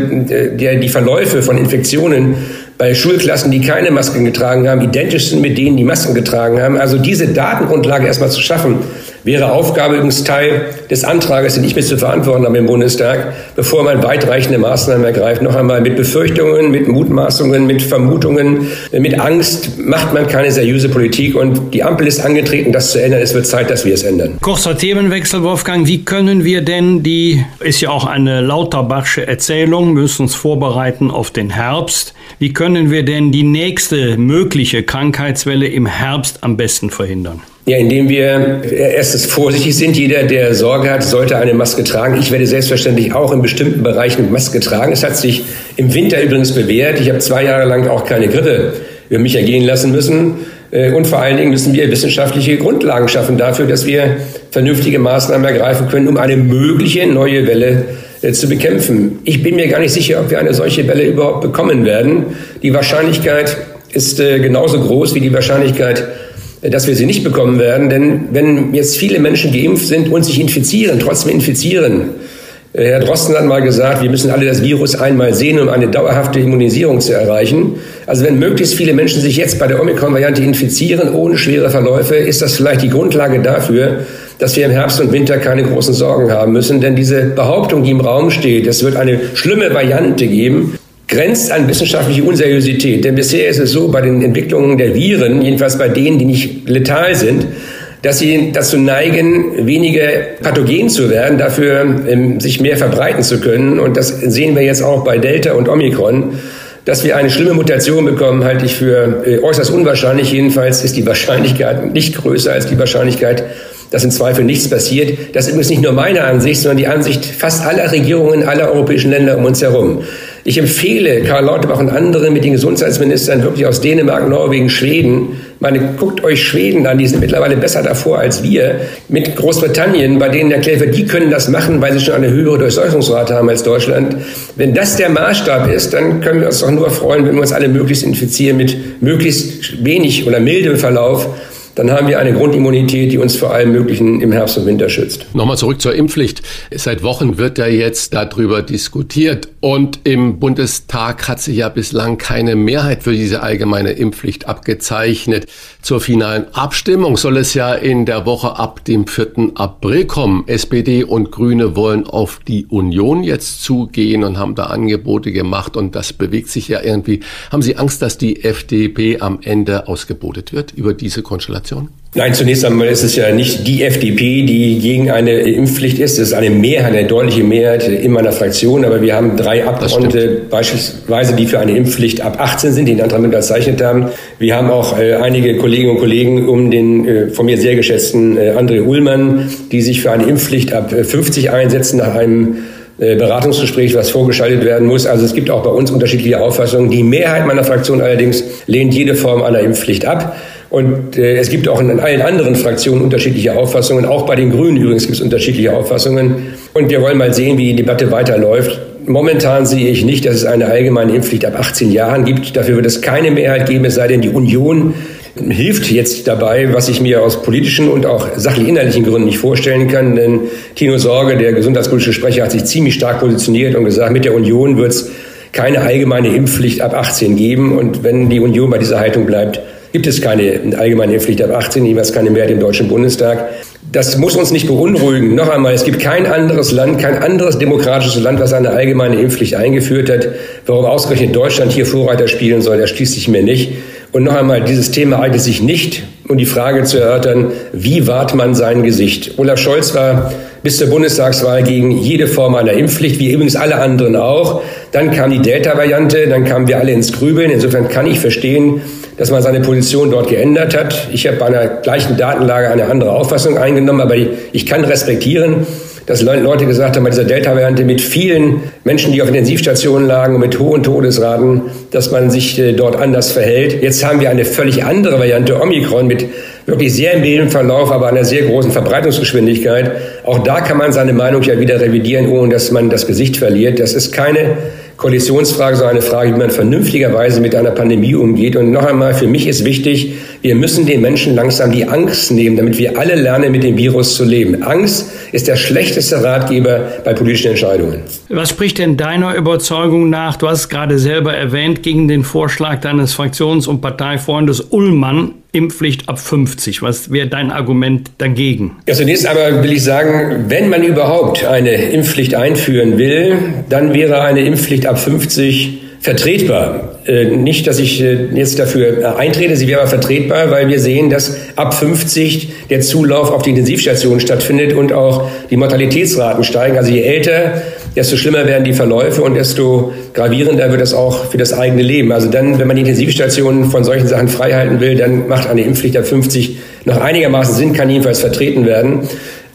der, die Verläufe von Infektionen bei Schulklassen, die keine Masken getragen haben, identisch sind mit denen, die Masken getragen haben. Also diese Datengrundlage erstmal zu schaffen, wäre Aufgabe übrigens Teil des Antrages, den ich mir zu verantworten habe im Bundestag, bevor man weitreichende Maßnahmen ergreift. Noch einmal mit Befürchtungen, mit Mutmaßungen, mit Vermutungen, mit Angst macht man keine seriöse Politik und die Ampel ist angetreten, das zu ändern. Es wird Zeit, dass wir es ändern. Kurzer Themenwechsel, Wolfgang. Wie können wir denn die, ist ja auch eine Lauterbachsche Erzählung, müssen uns vorbereiten auf den Herbst. Wie können wir denn die nächste mögliche Krankheitswelle im Herbst am besten verhindern? Ja, indem wir erstens vorsichtig sind. Jeder, der Sorge hat, sollte eine Maske tragen. Ich werde selbstverständlich auch in bestimmten Bereichen Maske tragen. Es hat sich im Winter übrigens bewährt. Ich habe zwei Jahre lang auch keine Grippe über mich ergehen lassen müssen. Äh, und vor allen Dingen müssen wir wissenschaftliche Grundlagen schaffen dafür, dass wir vernünftige Maßnahmen ergreifen können, um eine mögliche neue Welle äh, zu bekämpfen. Ich bin mir gar nicht sicher, ob wir eine solche Welle überhaupt bekommen werden. Die Wahrscheinlichkeit ist äh, genauso groß wie die Wahrscheinlichkeit, dass wir sie nicht bekommen werden. Denn wenn jetzt viele Menschen geimpft sind und sich infizieren, trotzdem infizieren, äh, Herr Drosten hat mal gesagt, wir müssen alle das Virus einmal sehen, um eine dauerhafte Immunisierung zu erreichen. Also wenn möglichst viele Menschen sich jetzt bei der Omikron-Variante infizieren, ohne schwere Verläufe, ist das vielleicht die Grundlage dafür, dass wir im Herbst und Winter keine großen Sorgen haben müssen. Denn diese Behauptung, die im Raum steht, es wird eine schlimme Variante geben, grenzt an wissenschaftliche Unseriosität. Denn bisher ist es so, bei den Entwicklungen der Viren, jedenfalls bei denen, die nicht letal sind, dass sie dazu neigen, weniger pathogen zu werden, dafür ähm, sich mehr verbreiten zu können. Und das sehen wir jetzt auch bei Delta und Omikron. Dass wir eine schlimme Mutation bekommen, halte ich für äh, äußerst unwahrscheinlich. Jedenfalls ist die Wahrscheinlichkeit nicht größer als die Wahrscheinlichkeit, dass im Zweifel nichts passiert. Das ist übrigens nicht nur meine Ansicht, sondern die Ansicht fast aller Regierungen aller europäischen Länder um uns herum. Ich empfehle Karl Lauterbach und anderen mit den Gesundheitsministern wirklich aus Dänemark, Norwegen, Schweden. Meine, guckt euch Schweden an, die sind mittlerweile besser davor als wir. Mit Großbritannien, bei denen erklärt wird, die können das machen, weil sie schon eine höhere Durchseuchungsrate haben als Deutschland. Wenn das der Maßstab ist, dann können wir uns doch nur freuen, wenn wir uns alle möglichst infizieren mit möglichst wenig oder mildem Verlauf dann haben wir eine Grundimmunität, die uns vor allem Möglichen im Herbst und Winter schützt. Nochmal zurück zur Impfpflicht. Seit Wochen wird ja jetzt darüber diskutiert und im Bundestag hat sich ja bislang keine Mehrheit für diese allgemeine Impfpflicht abgezeichnet. Zur finalen Abstimmung soll es ja in der Woche ab dem 4. April kommen. SPD und Grüne wollen auf die Union jetzt zugehen und haben da Angebote gemacht und das bewegt sich ja irgendwie. Haben Sie Angst, dass die FDP am Ende ausgebotet wird über diese Konstellation? Situation? Nein, zunächst einmal ist es ja nicht die FDP, die gegen eine Impfpflicht ist. Es ist eine Mehrheit, eine deutliche Mehrheit in meiner Fraktion. Aber wir haben drei Abgeordnete beispielsweise, die für eine Impfpflicht ab 18 sind, die den Antrag unterzeichnet haben. Wir haben auch äh, einige Kolleginnen und Kollegen um den äh, von mir sehr geschätzten äh, André Ullmann, die sich für eine Impfpflicht ab 50 einsetzen nach einem äh, Beratungsgespräch, was vorgeschaltet werden muss. Also es gibt auch bei uns unterschiedliche Auffassungen. Die Mehrheit meiner Fraktion allerdings lehnt jede Form einer Impfpflicht ab. Und äh, es gibt auch in allen anderen Fraktionen unterschiedliche Auffassungen. Auch bei den Grünen übrigens gibt es unterschiedliche Auffassungen. Und wir wollen mal sehen, wie die Debatte weiterläuft. Momentan sehe ich nicht, dass es eine allgemeine Impfpflicht ab 18 Jahren gibt. Dafür wird es keine Mehrheit geben, es sei denn, die Union hilft jetzt dabei, was ich mir aus politischen und auch sachlich innerlichen Gründen nicht vorstellen kann. Denn Tino Sorge, der gesundheitspolitische Sprecher, hat sich ziemlich stark positioniert und gesagt, mit der Union wird es keine allgemeine Impfpflicht ab 18 geben. Und wenn die Union bei dieser Haltung bleibt, gibt es keine allgemeine Impfpflicht ab 18, jeweils keine Mehrheit im Deutschen Bundestag. Das muss uns nicht beunruhigen. Noch einmal, es gibt kein anderes Land, kein anderes demokratisches Land, was eine allgemeine Impfpflicht eingeführt hat. Warum ausgerechnet Deutschland hier Vorreiter spielen soll, das schließt sich mir nicht. Und noch einmal, dieses Thema eignet sich nicht, um die Frage zu erörtern, wie wahrt man sein Gesicht? Olaf Scholz war bis zur Bundestagswahl gegen jede Form einer Impfpflicht, wie übrigens alle anderen auch. Dann kam die Delta-Variante, dann kamen wir alle ins Grübeln. Insofern kann ich verstehen, dass man seine Position dort geändert hat. Ich habe bei einer gleichen Datenlage eine andere Auffassung eingenommen, aber ich kann respektieren, dass Leute gesagt haben, bei dieser Delta-Variante mit vielen Menschen, die auf Intensivstationen lagen und mit hohen Todesraten, dass man sich äh, dort anders verhält. Jetzt haben wir eine völlig andere Variante, Omikron, mit wirklich sehr milden Verlauf, aber einer sehr großen Verbreitungsgeschwindigkeit. Auch da kann man seine Meinung ja wieder revidieren, ohne dass man das Gesicht verliert. Das ist keine Koalitionsfrage, sondern eine Frage, wie man vernünftigerweise mit einer Pandemie umgeht. Und noch einmal, für mich ist wichtig, wir müssen den Menschen langsam die Angst nehmen, damit wir alle lernen, mit dem Virus zu leben. Angst ist der schlechteste Ratgeber bei politischen Entscheidungen. Was spricht denn deiner Überzeugung nach? Du hast es gerade selber erwähnt, gegen den Vorschlag deines Fraktions- und Parteifreundes Ullmann, Impfpflicht ab 50. Was wäre dein Argument dagegen? Ja, zunächst aber will ich sagen, wenn man überhaupt eine Impfpflicht einführen will, dann wäre eine Impfpflicht ab 50 vertretbar. Äh, nicht, dass ich äh, jetzt dafür äh, eintrete, sie wäre aber vertretbar, weil wir sehen, dass ab 50 der Zulauf auf die Intensivstationen stattfindet und auch die Mortalitätsraten steigen. Also je älter, desto schlimmer werden die Verläufe und desto gravierender wird es auch für das eigene Leben. Also dann, wenn man die Intensivstationen von solchen Sachen freihalten will, dann macht eine Impfpflicht ab 50 noch einigermaßen Sinn, kann jedenfalls vertreten werden.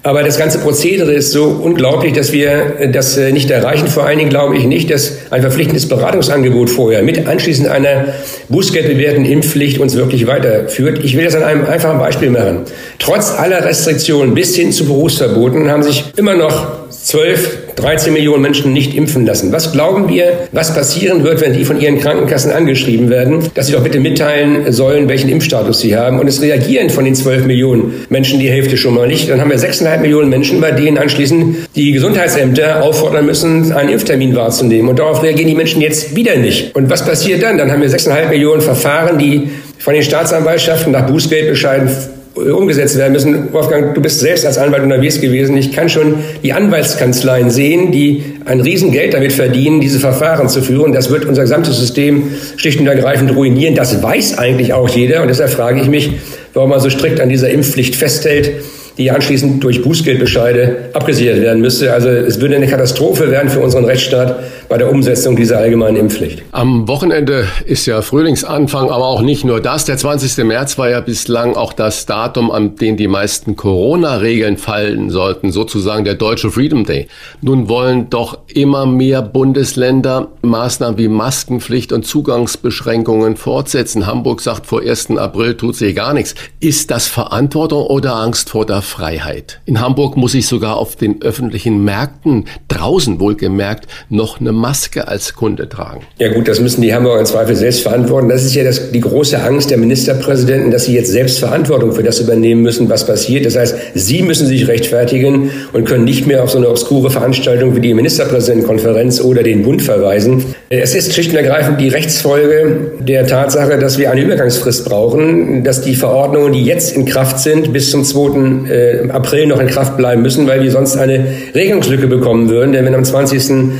Aber das ganze Prozedere ist so unglaublich, dass wir das äh, nicht erreichen. Vor allen Dingen glaube ich nicht, dass ein verpflichtendes Beratungsangebot vorher mit anschließend einer bußgeldbewährten Impfpflicht uns wirklich weiterführt. Ich will das an einem einfachen Beispiel machen. Trotz aller Restriktionen bis hin zu Berufsverboten haben sich immer noch 12, 13 Millionen Menschen nicht impfen lassen. Was glauben wir, was passieren wird, wenn die von ihren Krankenkassen angeschrieben werden, dass sie doch bitte mitteilen sollen, welchen Impfstatus sie haben? Und es reagieren von den 12 Millionen Menschen die Hälfte schon mal nicht. Dann haben wir 6,5 Millionen Menschen, bei denen anschließend die Gesundheitsämter auffordern müssen, einen Impftermin wahrzunehmen. Und darauf reagieren die Menschen jetzt wieder nicht. Und was passiert dann? Dann haben wir 6,5 Millionen Verfahren, die von den Staatsanwaltschaften nach Bußgeldbescheiden umgesetzt werden müssen. Wolfgang, du bist selbst als Anwalt unterwegs gewesen. Ich kann schon die Anwaltskanzleien sehen, die ein Riesengeld damit verdienen, diese Verfahren zu führen. Das wird unser gesamtes System schlicht und ergreifend ruinieren. Das weiß eigentlich auch jeder. Und deshalb frage ich mich, warum man so strikt an dieser Impfpflicht festhält die anschließend durch Bußgeldbescheide abgesichert werden müsste. Also es würde eine Katastrophe werden für unseren Rechtsstaat bei der Umsetzung dieser allgemeinen Impfpflicht. Am Wochenende ist ja Frühlingsanfang, aber auch nicht nur das. Der 20. März war ja bislang auch das Datum, an dem die meisten Corona-Regeln fallen sollten, sozusagen der deutsche Freedom Day. Nun wollen doch immer mehr Bundesländer Maßnahmen wie Maskenpflicht und Zugangsbeschränkungen fortsetzen. Hamburg sagt, vor 1. April tut sich gar nichts. Ist das Verantwortung oder Angst vor der Freiheit. In Hamburg muss ich sogar auf den öffentlichen Märkten, draußen wohlgemerkt, noch eine Maske als Kunde tragen. Ja gut, das müssen die Hamburger im Zweifel selbst verantworten. Das ist ja das, die große Angst der Ministerpräsidenten, dass sie jetzt selbst Verantwortung für das übernehmen müssen, was passiert. Das heißt, sie müssen sich rechtfertigen und können nicht mehr auf so eine obskure Veranstaltung wie die Ministerpräsidentenkonferenz oder den Bund verweisen. Es ist schlicht und ergreifend die Rechtsfolge der Tatsache, dass wir eine Übergangsfrist brauchen, dass die Verordnungen, die jetzt in Kraft sind, bis zum 2 äh, April noch in Kraft bleiben müssen, weil wir sonst eine Regelungslücke bekommen würden. Denn wenn am 20.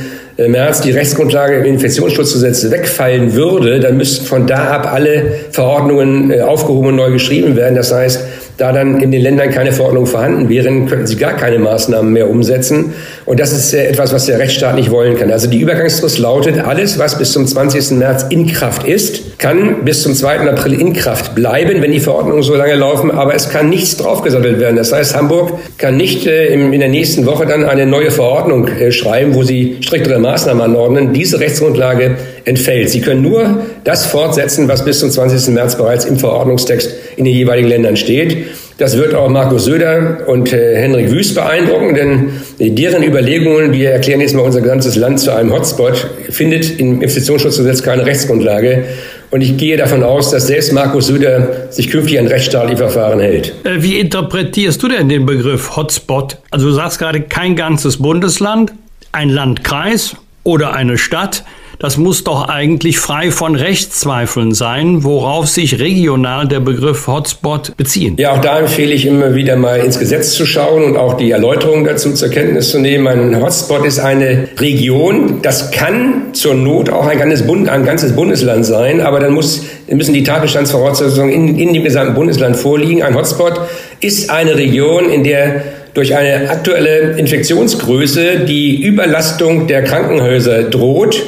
März die Rechtsgrundlage im Infektionsschutzgesetz wegfallen würde, dann müssten von da ab alle Verordnungen äh, aufgehoben und neu geschrieben werden. Das heißt, da dann in den Ländern keine Verordnung vorhanden wären, könnten sie gar keine Maßnahmen mehr umsetzen. Und das ist etwas, was der Rechtsstaat nicht wollen kann. Also die Übergangsfrist lautet, alles, was bis zum 20. März in Kraft ist, kann bis zum 2. April in Kraft bleiben, wenn die Verordnungen so lange laufen, aber es kann nichts draufgesattelt werden. Das heißt, Hamburg kann nicht äh, in der nächsten Woche dann eine neue Verordnung äh, schreiben, wo sie striktere Maßnahmen anordnen. Diese Rechtsgrundlage entfällt. Sie können nur das fortsetzen, was bis zum 20. März bereits im Verordnungstext in den jeweiligen Ländern steht. Das wird auch Markus Söder und äh, Henrik Wüst beeindrucken, denn deren Überlegungen, wir erklären jetzt mal unser ganzes Land zu einem Hotspot, findet im Investitionsschutzgesetz keine Rechtsgrundlage. Und ich gehe davon aus, dass selbst Markus Söder sich künftig an rechtsstaatliche Verfahren hält. Äh, wie interpretierst du denn den Begriff Hotspot? Also du sagst gerade kein ganzes Bundesland, ein Landkreis oder eine Stadt. Das muss doch eigentlich frei von Rechtszweifeln sein, worauf sich regional der Begriff Hotspot bezieht. Ja, auch da empfehle ich immer wieder mal ins Gesetz zu schauen und auch die Erläuterungen dazu zur Kenntnis zu nehmen. Ein Hotspot ist eine Region, das kann zur Not auch ein ganzes, Bund, ein ganzes Bundesland sein, aber dann muss, müssen die Tatbestandsvoraussetzungen in, in dem gesamten Bundesland vorliegen. Ein Hotspot ist eine Region, in der durch eine aktuelle Infektionsgröße die Überlastung der Krankenhäuser droht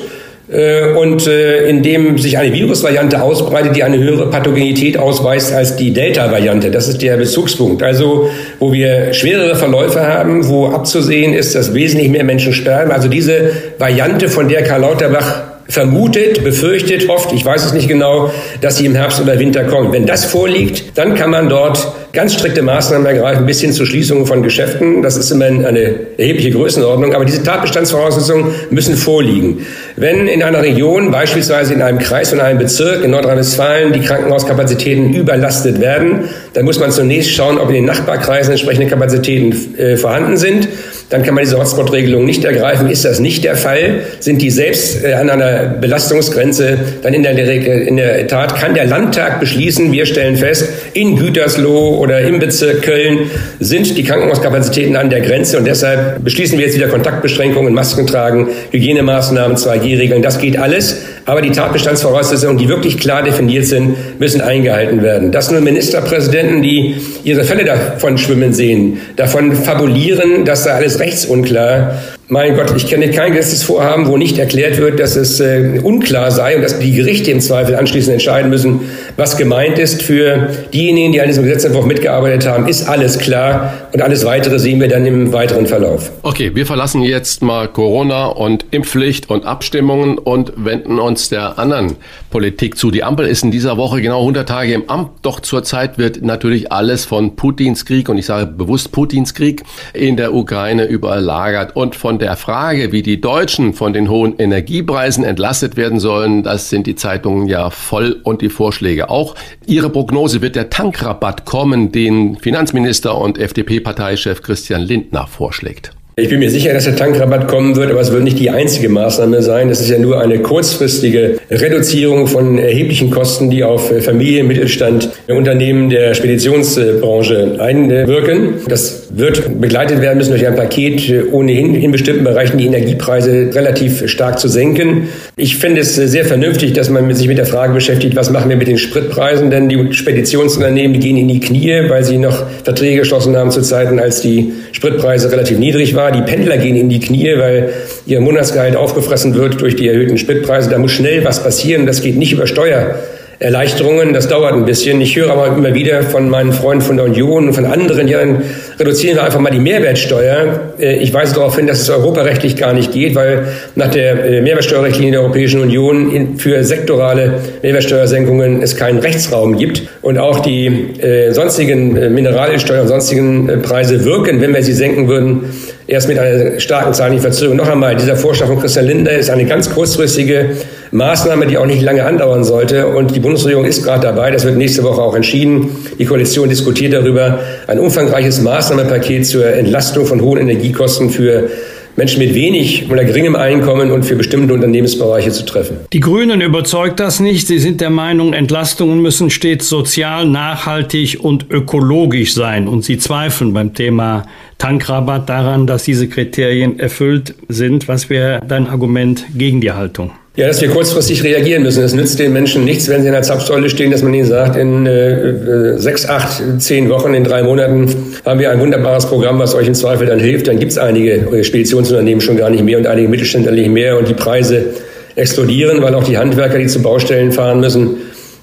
und äh, in dem sich eine Virusvariante ausbreitet, die eine höhere Pathogenität ausweist als die Delta-Variante. Das ist der Bezugspunkt. Also wo wir schwerere Verläufe haben, wo abzusehen ist, dass wesentlich mehr Menschen sterben. Also diese Variante, von der Karl Lauterbach vermutet, befürchtet, hofft, ich weiß es nicht genau, dass sie im Herbst oder Winter kommt. Wenn das vorliegt, dann kann man dort ganz strikte Maßnahmen ergreifen, bis hin zur Schließung von Geschäften. Das ist immerhin eine erhebliche Größenordnung. Aber diese Tatbestandsvoraussetzungen müssen vorliegen. Wenn in einer Region, beispielsweise in einem Kreis und einem Bezirk in Nordrhein-Westfalen, die Krankenhauskapazitäten überlastet werden, dann muss man zunächst schauen, ob in den Nachbarkreisen entsprechende Kapazitäten äh, vorhanden sind dann kann man diese Hotspot-Regelung nicht ergreifen. Ist das nicht der Fall, sind die selbst äh, an einer Belastungsgrenze, dann in der, in der Tat kann der Landtag beschließen, wir stellen fest, in Gütersloh oder im Bezirk Köln sind die Krankenhauskapazitäten an der Grenze und deshalb beschließen wir jetzt wieder Kontaktbeschränkungen, Masken tragen, Hygienemaßnahmen, 2G-Regeln, das geht alles. Aber die Tatbestandsvoraussetzungen, die wirklich klar definiert sind, müssen eingehalten werden. Dass nun Ministerpräsidenten, die ihre Fälle davon schwimmen sehen, davon fabulieren, dass da alles rechtsunklar mein Gott, ich kenne kein Gesetzesvorhaben, wo nicht erklärt wird, dass es äh, unklar sei und dass die Gerichte im Zweifel anschließend entscheiden müssen, was gemeint ist. Für diejenigen, die an diesem Gesetzentwurf mitgearbeitet haben, ist alles klar und alles Weitere sehen wir dann im weiteren Verlauf. Okay, wir verlassen jetzt mal Corona und Impfpflicht und Abstimmungen und wenden uns der anderen Politik zu. Die Ampel ist in dieser Woche genau 100 Tage im Amt, doch zurzeit wird natürlich alles von Putins Krieg und ich sage bewusst Putins Krieg in der Ukraine überlagert und von der Frage, wie die Deutschen von den hohen Energiepreisen entlastet werden sollen, das sind die Zeitungen ja voll und die Vorschläge auch. Ihre Prognose wird der Tankrabatt kommen, den Finanzminister und FDP-Parteichef Christian Lindner vorschlägt. Ich bin mir sicher, dass der Tankrabatt kommen wird, aber es wird nicht die einzige Maßnahme sein. Das ist ja nur eine kurzfristige Reduzierung von erheblichen Kosten, die auf Familien, Mittelstand, Unternehmen der Speditionsbranche einwirken. Das wird begleitet werden müssen durch ein Paket, ohnehin in bestimmten Bereichen die Energiepreise relativ stark zu senken. Ich finde es sehr vernünftig, dass man sich mit der Frage beschäftigt, was machen wir mit den Spritpreisen, denn die Speditionsunternehmen die gehen in die Knie, weil sie noch Verträge geschlossen haben zu Zeiten, als die Spritpreise relativ niedrig waren war, die Pendler gehen in die Knie, weil ihr Monatsgehalt aufgefressen wird durch die erhöhten Spritpreise. Da muss schnell was passieren. Das geht nicht über Steuer. Erleichterungen. Das dauert ein bisschen. Ich höre aber immer wieder von meinen Freunden von der Union und von anderen, ja, dann reduzieren wir einfach mal die Mehrwertsteuer. Äh, ich weise darauf hin, dass es europarechtlich gar nicht geht, weil nach der äh, Mehrwertsteuerrichtlinie der Europäischen Union für sektorale Mehrwertsteuersenkungen es keinen Rechtsraum gibt und auch die äh, sonstigen Mineralölsteuer und sonstigen Preise wirken, wenn wir sie senken würden, erst mit einer starken zeitlichen Verzögerung. Noch einmal, dieser Vorschlag von Christian Lindner ist eine ganz kurzfristige Maßnahme, die auch nicht lange andauern sollte. Und die Bundesregierung ist gerade dabei, das wird nächste Woche auch entschieden. Die Koalition diskutiert darüber, ein umfangreiches Maßnahmenpaket zur Entlastung von hohen Energiekosten für Menschen mit wenig oder geringem Einkommen und für bestimmte Unternehmensbereiche zu treffen. Die Grünen überzeugt das nicht. Sie sind der Meinung, Entlastungen müssen stets sozial, nachhaltig und ökologisch sein. Und sie zweifeln beim Thema Tankrabatt daran, dass diese Kriterien erfüllt sind. Was wäre dein Argument gegen die Haltung? Ja, dass wir kurzfristig reagieren müssen. Es nützt den Menschen nichts, wenn sie in der Zapfsäule stehen, dass man ihnen sagt, in äh, sechs, acht, zehn Wochen, in drei Monaten haben wir ein wunderbares Programm, was euch im Zweifel dann hilft. Dann gibt es einige Speditionsunternehmen schon gar nicht mehr und einige Mittelständler nicht mehr und die Preise explodieren, weil auch die Handwerker, die zu Baustellen fahren müssen,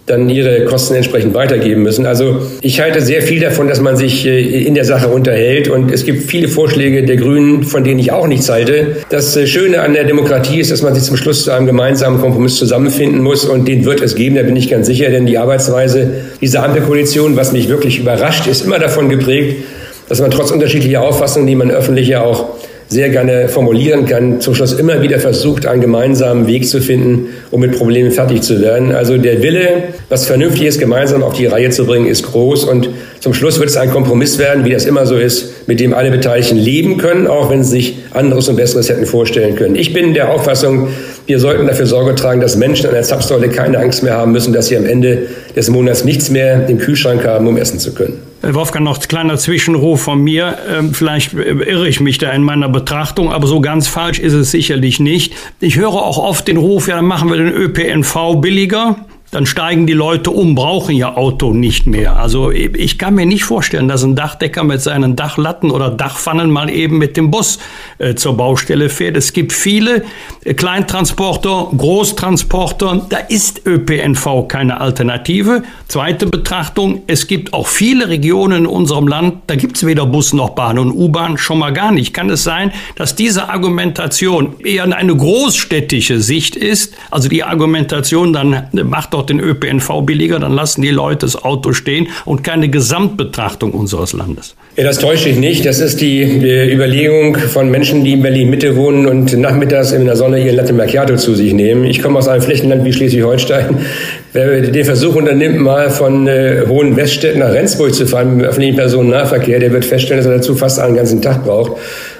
dann ihre Kosten entsprechend weitergeben müssen. Also ich halte sehr viel davon, dass man sich äh, in der Sache unterhält und es gibt viele Vorschläge der Grünen, von denen ich auch nichts halte. Das äh, Schöne an der Demokratie ist, dass man sich zum Schluss zu einem gemeinsamen Kompromiss zusammenfinden muss und den wird es geben, da bin ich ganz sicher, denn die Arbeitsweise dieser Ampelkoalition, was mich wirklich überrascht, ist immer davon geprägt, dass man trotz unterschiedlicher Auffassungen, die man öffentlich ja auch sehr gerne formulieren kann, zum Schluss immer wieder versucht, einen gemeinsamen Weg zu finden, um mit Problemen fertig zu werden. Also der Wille, was Vernünftiges gemeinsam auf die Reihe zu bringen, ist groß und zum Schluss wird es ein Kompromiss werden, wie das immer so ist, mit dem alle Beteiligten leben können, auch wenn sie sich anderes und Besseres hätten vorstellen können. Ich bin der Auffassung, wir sollten dafür Sorge tragen, dass Menschen an der Zapfsäule keine Angst mehr haben müssen, dass sie am Ende des Monats nichts mehr im Kühlschrank haben, um essen zu können. Wolfgang, noch ein kleiner Zwischenruf von mir. Ähm, vielleicht irre ich mich da in meiner Betrachtung, aber so ganz falsch ist es sicherlich nicht. Ich höre auch oft den Ruf, ja, dann machen wir den ÖPNV billiger dann steigen die Leute um, brauchen ihr Auto nicht mehr. Also ich kann mir nicht vorstellen, dass ein Dachdecker mit seinen Dachlatten oder Dachpfannen mal eben mit dem Bus äh, zur Baustelle fährt. Es gibt viele äh, Kleintransporter, Großtransporter. Da ist ÖPNV keine Alternative. Zweite Betrachtung, es gibt auch viele Regionen in unserem Land, da gibt es weder Bus noch Bahn und U-Bahn schon mal gar nicht. Kann es sein, dass diese Argumentation eher eine großstädtische Sicht ist? Also die Argumentation, dann macht doch doch den ÖPNV billiger, dann lassen die Leute das Auto stehen und keine Gesamtbetrachtung unseres Landes. Ja, das täuscht sich nicht. Das ist die, Überlegung von Menschen, die in Berlin-Mitte wohnen und nachmittags in der Sonne ihren Latte Macchiato zu sich nehmen. Ich komme aus einem Flächenland wie Schleswig-Holstein. Wer den Versuch unternimmt, mal von äh, Hohen Weststedt nach Rendsburg zu fahren dem öffentlichen Personennahverkehr, der wird feststellen, dass er dazu fast einen ganzen Tag braucht.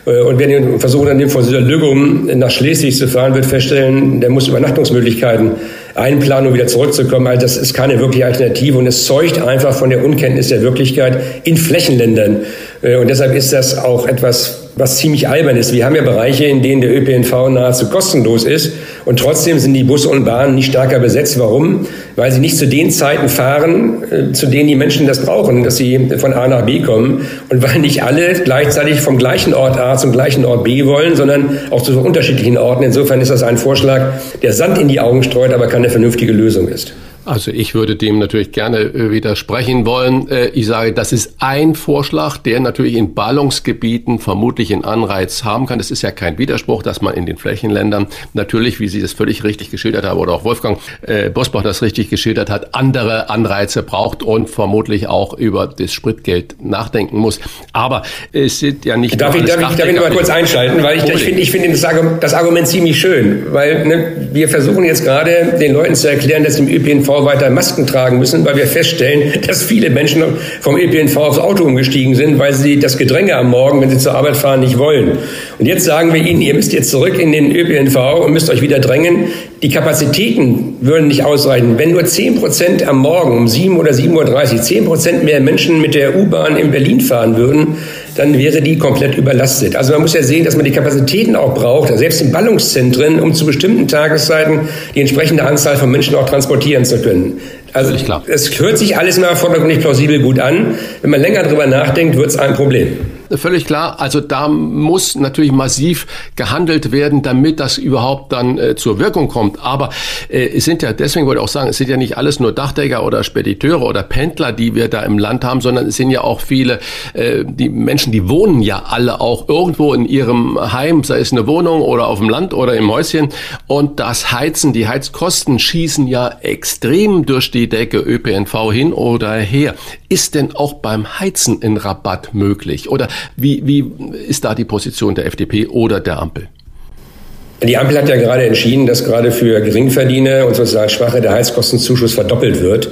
Äh, und wer den Versuch unternimmt, von Süderlüggum nach Schleswig zu fahren, wird feststellen, der muss Übernachtungsmöglichkeiten einplanen, um wieder zurückzukommen. Also das ist keine wirkliche Alternative und es zeugt einfach von der Unkenntnis der Wirklichkeit in Flächenländern. Äh, und deshalb ist das auch etwas, was ziemlich albern ist. Wir haben ja Bereiche, in denen der ÖPNV nahezu kostenlos ist und trotzdem sind die Busse und Bahnen nicht stärker besetzt. Warum? Weil sie nicht zu den Zeiten fahren, äh, zu denen die Menschen das brauchen, dass sie von A nach B kommen und weil nicht alle gleichzeitig vom gleichen Ort A zum gleichen Ort B wollen, sondern auch zu unterschiedlichen Orten. Insofern ist das ein Vorschlag, der Sand in die Augen streut, aber keine vernünftige Lösung ist. Also ich würde dem natürlich gerne äh, widersprechen wollen. Äh, ich sage, das ist ein Vorschlag, der natürlich in Ballungsgebieten vermutlich einen Anreiz haben kann. Das ist ja kein Widerspruch, dass man in den Flächenländern natürlich, wie Sie das völlig richtig geschildert haben, oder auch Wolfgang äh, Bosbach das richtig geschildert hat, andere Anreize braucht und vermutlich auch über das Spritgeld nachdenken muss. Aber es sind ja nicht... Darf ich, darf ich, darf ich mal kurz einschalten? Weil ich, ich finde ich finde das, das Argument ziemlich schön. Weil ne, wir versuchen jetzt gerade den Leuten zu erklären, dass im ÖPNV weiter Masken tragen müssen, weil wir feststellen, dass viele Menschen vom ÖPNV aufs Auto umgestiegen sind, weil sie das Gedränge am Morgen, wenn sie zur Arbeit fahren, nicht wollen. Und jetzt sagen wir ihnen, ihr müsst jetzt zurück in den ÖPNV und müsst euch wieder drängen. Die Kapazitäten würden nicht ausreichen. Wenn nur 10 Prozent am Morgen um 7 oder 7.30 Uhr 10 Prozent mehr Menschen mit der U-Bahn in Berlin fahren würden, dann wäre die komplett überlastet. Also man muss ja sehen, dass man die Kapazitäten auch braucht, selbst in Ballungszentren, um zu bestimmten Tageszeiten die entsprechende Anzahl von Menschen auch transportieren zu können. Also es hört sich alles immer vordergründig plausibel gut an. Wenn man länger drüber nachdenkt, wird es ein Problem. Völlig klar. Also da muss natürlich massiv gehandelt werden, damit das überhaupt dann äh, zur Wirkung kommt. Aber äh, es sind ja, deswegen wollte ich auch sagen, es sind ja nicht alles nur Dachdecker oder Spediteure oder Pendler, die wir da im Land haben, sondern es sind ja auch viele, äh, die Menschen, die wohnen ja alle auch irgendwo in ihrem Heim, sei es eine Wohnung oder auf dem Land oder im Häuschen. Und das Heizen, die Heizkosten schießen ja extrem durch die Decke ÖPNV hin oder her. Ist denn auch beim Heizen ein Rabatt möglich? Oder wie, wie ist da die Position der FDP oder der Ampel? Die Ampel hat ja gerade entschieden, dass gerade für Geringverdiener und sozial Schwache der Heizkostenzuschuss verdoppelt wird.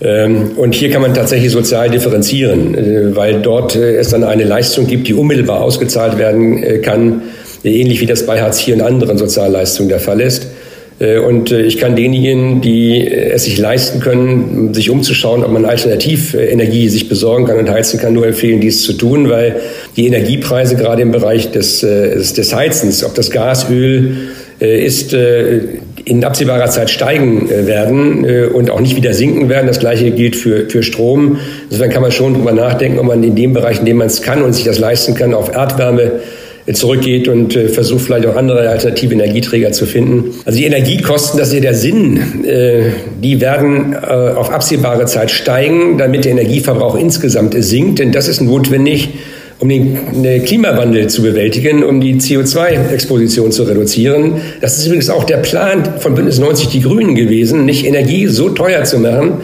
Ähm, und hier kann man tatsächlich sozial differenzieren, äh, weil dort äh, es dann eine Leistung gibt, die unmittelbar ausgezahlt werden äh, kann, ähnlich wie das bei Hartz IV und anderen Sozialleistungen der Fall ist. Äh, und äh, ich kann denjenigen, die äh, es sich leisten können, sich umzuschauen, ob man Alternativenergie sich besorgen kann und heizen kann, nur empfehlen, dies zu tun, weil die Energiepreise gerade im Bereich des, des Heizens, ob das Gas, Öl ist, in absehbarer Zeit steigen werden und auch nicht wieder sinken werden. Das gleiche gilt für, für Strom. Insofern kann man schon darüber nachdenken, ob man in dem Bereich, in dem man es kann und sich das leisten kann, auf Erdwärme zurückgeht und äh, versucht vielleicht auch andere alternative Energieträger zu finden. Also die Energiekosten, das ist ja der Sinn, äh, die werden äh, auf absehbare Zeit steigen, damit der Energieverbrauch insgesamt sinkt, denn das ist notwendig, um den Klimawandel zu bewältigen, um die CO2-Exposition zu reduzieren. Das ist übrigens auch der Plan von Bündnis 90 Die Grünen gewesen, nicht Energie so teuer zu machen,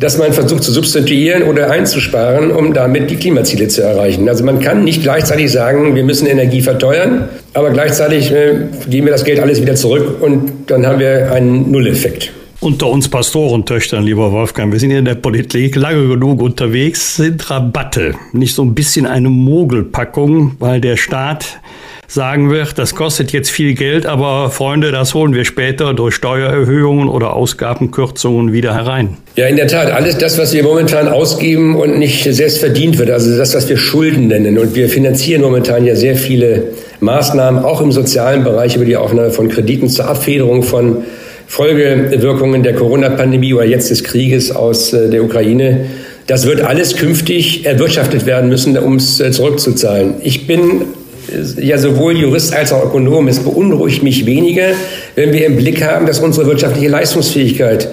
dass man versucht zu substituieren oder einzusparen, um damit die Klimaziele zu erreichen. Also man kann nicht gleichzeitig sagen, wir müssen Energie verteuern, aber gleichzeitig äh, geben wir das Geld alles wieder zurück und dann haben wir einen Nulleffekt. Unter uns Pastorentöchtern, lieber Wolfgang, wir sind in der Politik lange genug unterwegs, sind Rabatte nicht so ein bisschen eine Mogelpackung, weil der Staat sagen wird, das kostet jetzt viel Geld, aber Freunde, das holen wir später durch Steuererhöhungen oder Ausgabenkürzungen wieder herein. Ja, in der Tat, alles das, was wir momentan ausgeben und nicht selbst verdient wird, also das, was wir Schulden nennen. Und wir finanzieren momentan ja sehr viele Maßnahmen, auch im sozialen Bereich über die Aufnahme von Krediten zur Abfederung von Folgewirkungen der Corona-Pandemie oder jetzt des Krieges aus äh, der Ukraine. Das wird alles künftig erwirtschaftet werden müssen, um es äh, zurückzuzahlen. Ich bin ja sowohl Jurist als auch Ökonom. Es beunruhigt mich weniger, wenn wir im Blick haben, dass unsere wirtschaftliche Leistungsfähigkeit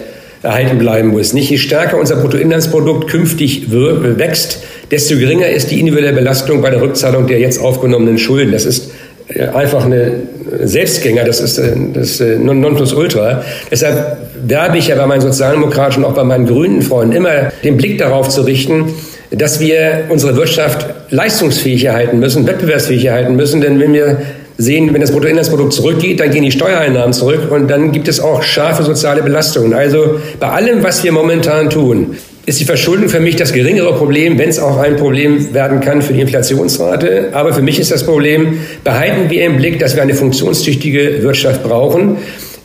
erhalten bleiben muss. Nicht je stärker unser Bruttoinlandsprodukt künftig wächst, desto geringer ist die individuelle Belastung bei der Rückzahlung der jetzt aufgenommenen Schulden. Das ist äh, einfach eine Selbstgänger, das ist äh, das äh, Nonplusultra. Deshalb werbe ich ja bei meinen Sozialdemokratischen und auch bei meinen grünen Freunden immer den Blick darauf zu richten, dass wir unsere Wirtschaft leistungsfähig erhalten müssen, wettbewerbsfähig erhalten müssen. Denn wenn wir sehen, wenn das Bruttoinlandsprodukt zurückgeht, dann gehen die Steuereinnahmen zurück und dann gibt es auch scharfe soziale Belastungen. Also bei allem, was wir momentan tun, ist die Verschuldung für mich das geringere Problem, wenn es auch ein Problem werden kann für die Inflationsrate. Aber für mich ist das Problem, behalten wir im Blick, dass wir eine funktionstüchtige Wirtschaft brauchen.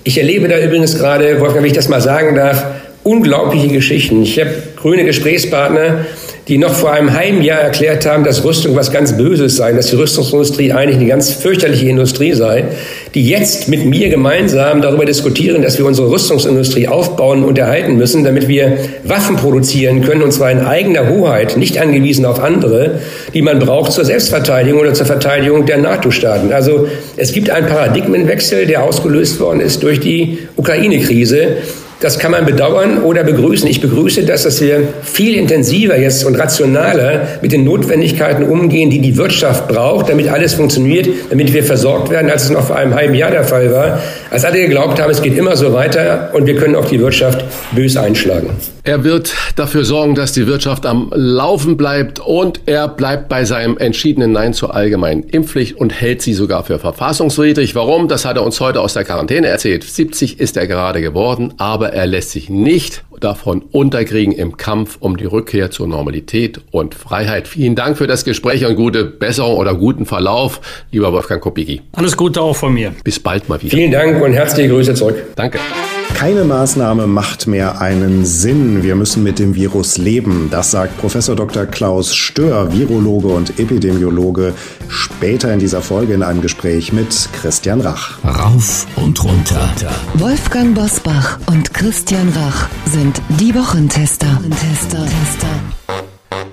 Ich erlebe da übrigens gerade, Wolfgang, wenn ich das mal sagen darf, unglaubliche Geschichten. Ich habe grüne Gesprächspartner, die noch vor einem halben Jahr erklärt haben, dass Rüstung was ganz Böses sei, dass die Rüstungsindustrie eigentlich eine ganz fürchterliche Industrie sei, die jetzt mit mir gemeinsam darüber diskutieren, dass wir unsere Rüstungsindustrie aufbauen und erhalten müssen, damit wir Waffen produzieren können, und zwar in eigener Hoheit, nicht angewiesen auf andere, die man braucht zur Selbstverteidigung oder zur Verteidigung der NATO-Staaten. Also es gibt einen Paradigmenwechsel, der ausgelöst worden ist durch die Ukraine-Krise. Das kann man bedauern oder begrüßen. Ich begrüße das, dass wir viel intensiver jetzt und rationaler mit den Notwendigkeiten umgehen, die die Wirtschaft braucht, damit alles funktioniert, damit wir versorgt werden, als es noch vor einem halben Jahr der Fall war. Als alle geglaubt haben, es geht immer so weiter und wir können auch die Wirtschaft bös einschlagen. Er wird dafür sorgen, dass die Wirtschaft am Laufen bleibt und er bleibt bei seinem entschiedenen Nein zur allgemeinen Impfpflicht und hält sie sogar für verfassungswidrig. Warum? Das hat er uns heute aus der Quarantäne erzählt. 70 ist er gerade geworden, aber er lässt sich nicht davon unterkriegen im Kampf um die Rückkehr zur Normalität und Freiheit. Vielen Dank für das Gespräch und gute Besserung oder guten Verlauf, lieber Wolfgang Kopicki. Alles Gute auch von mir. Bis bald mal wieder. Vielen Dank und herzliche Grüße zurück. Danke. Keine Maßnahme macht mehr einen Sinn. Wir müssen mit dem Virus leben. Das sagt Professor Dr. Klaus Stör, Virologe und Epidemiologe, später in dieser Folge in einem Gespräch mit Christian Rach. Rauf und runter. Wolfgang Bosbach und Christian Rach sind die Wochentester. Wochentester.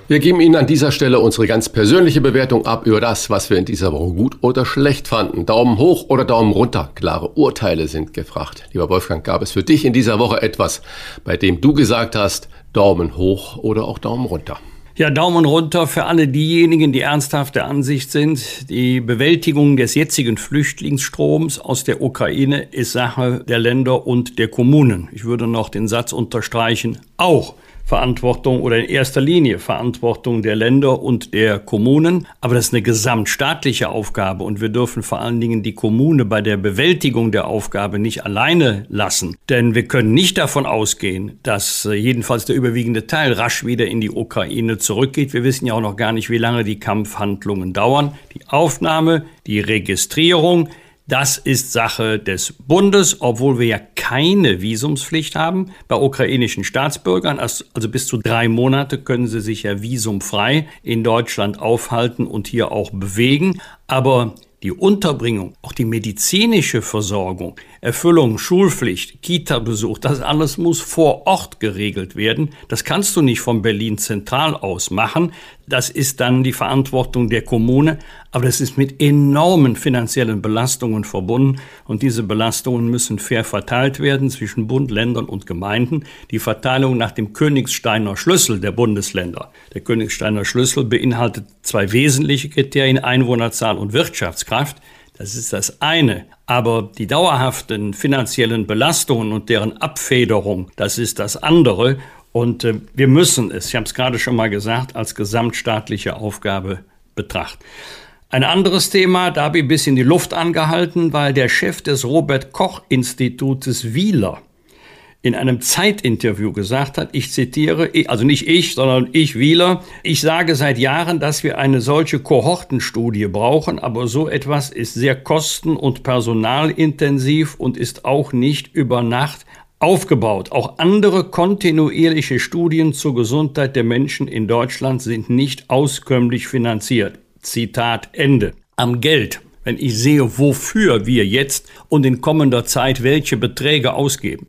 Wir geben Ihnen an dieser Stelle unsere ganz persönliche Bewertung ab über das, was wir in dieser Woche gut oder schlecht fanden. Daumen hoch oder Daumen runter. Klare Urteile sind gefragt. Lieber Wolfgang, gab es für dich in dieser Woche etwas, bei dem du gesagt hast, Daumen hoch oder auch Daumen runter? Ja, Daumen runter für alle diejenigen, die ernsthaft der Ansicht sind, die Bewältigung des jetzigen Flüchtlingsstroms aus der Ukraine ist Sache der Länder und der Kommunen. Ich würde noch den Satz unterstreichen, auch Verantwortung oder in erster Linie Verantwortung der Länder und der Kommunen. Aber das ist eine gesamtstaatliche Aufgabe und wir dürfen vor allen Dingen die Kommune bei der Bewältigung der Aufgabe nicht alleine lassen. Denn wir können nicht davon ausgehen, dass äh, jedenfalls der überwiegende Teil rasch wieder in die Ukraine zurückgeht. Wir wissen ja auch noch gar nicht, wie lange die Kampfhandlungen dauern. Die Aufnahme, die Registrierung, das ist Sache des Bundes, obwohl wir ja keine Visumspflicht haben bei ukrainischen Staatsbürgern. Also bis zu drei Monate können sie sich ja visumfrei in Deutschland aufhalten und hier auch bewegen. Aber die Unterbringung, auch die medizinische Versorgung, Erfüllung, Schulpflicht, Kita-Besuch, das alles muss vor Ort geregelt werden. Das kannst du nicht von Berlin zentral aus machen. Das ist dann die Verantwortung der Kommune, aber das ist mit enormen finanziellen Belastungen verbunden und diese Belastungen müssen fair verteilt werden zwischen Bund, Ländern und Gemeinden. Die Verteilung nach dem Königsteiner Schlüssel der Bundesländer. Der Königsteiner Schlüssel beinhaltet zwei wesentliche Kriterien, Einwohnerzahl und Wirtschaftskraft. Das ist das eine. Aber die dauerhaften finanziellen Belastungen und deren Abfederung, das ist das andere. Und äh, wir müssen es, ich habe es gerade schon mal gesagt, als gesamtstaatliche Aufgabe betrachten. Ein anderes Thema, da habe ich ein bisschen die Luft angehalten, weil der Chef des Robert Koch Institutes Wieler in einem Zeitinterview gesagt hat, ich zitiere, also nicht ich, sondern ich Wieler, ich sage seit Jahren, dass wir eine solche Kohortenstudie brauchen, aber so etwas ist sehr kosten- und personalintensiv und ist auch nicht über Nacht aufgebaut. Auch andere kontinuierliche Studien zur Gesundheit der Menschen in Deutschland sind nicht auskömmlich finanziert. Zitat Ende. Am Geld wenn ich sehe, wofür wir jetzt und in kommender Zeit welche Beträge ausgeben,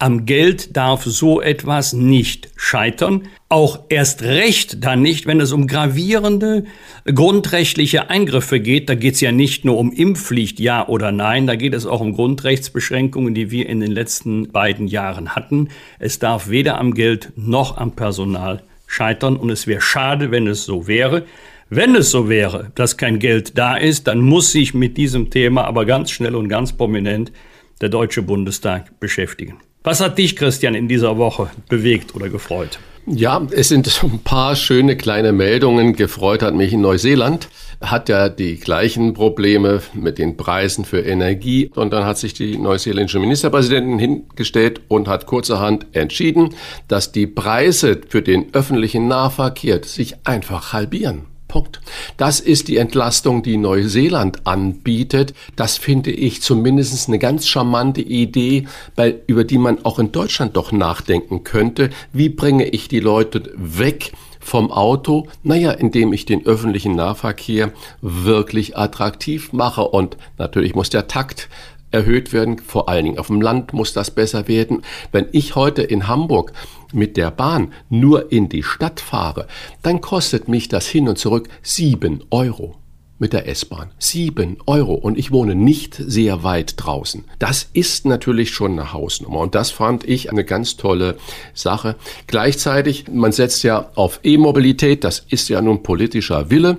am Geld darf so etwas nicht scheitern. Auch erst recht dann nicht, wenn es um gravierende grundrechtliche Eingriffe geht. Da geht es ja nicht nur um Impfpflicht, ja oder nein, da geht es auch um Grundrechtsbeschränkungen, die wir in den letzten beiden Jahren hatten. Es darf weder am Geld noch am Personal scheitern und es wäre schade, wenn es so wäre. Wenn es so wäre, dass kein Geld da ist, dann muss sich mit diesem Thema aber ganz schnell und ganz prominent der Deutsche Bundestag beschäftigen. Was hat dich, Christian, in dieser Woche bewegt oder gefreut? Ja, es sind ein paar schöne kleine Meldungen. Gefreut hat mich in Neuseeland. Hat ja die gleichen Probleme mit den Preisen für Energie. Und dann hat sich die neuseeländische Ministerpräsidentin hingestellt und hat kurzerhand entschieden, dass die Preise für den öffentlichen Nahverkehr sich einfach halbieren. Punkt. Das ist die Entlastung, die Neuseeland anbietet. Das finde ich zumindest eine ganz charmante Idee, weil, über die man auch in Deutschland doch nachdenken könnte. Wie bringe ich die Leute weg? vom Auto? Naja, indem ich den öffentlichen Nahverkehr wirklich attraktiv mache. Und natürlich muss der Takt erhöht werden. Vor allen Dingen auf dem Land muss das besser werden. Wenn ich heute in Hamburg mit der Bahn nur in die Stadt fahre, dann kostet mich das hin und zurück sieben Euro mit der S-Bahn. Sieben Euro. Und ich wohne nicht sehr weit draußen. Das ist natürlich schon eine Hausnummer. Und das fand ich eine ganz tolle Sache. Gleichzeitig, man setzt ja auf E-Mobilität. Das ist ja nun politischer Wille.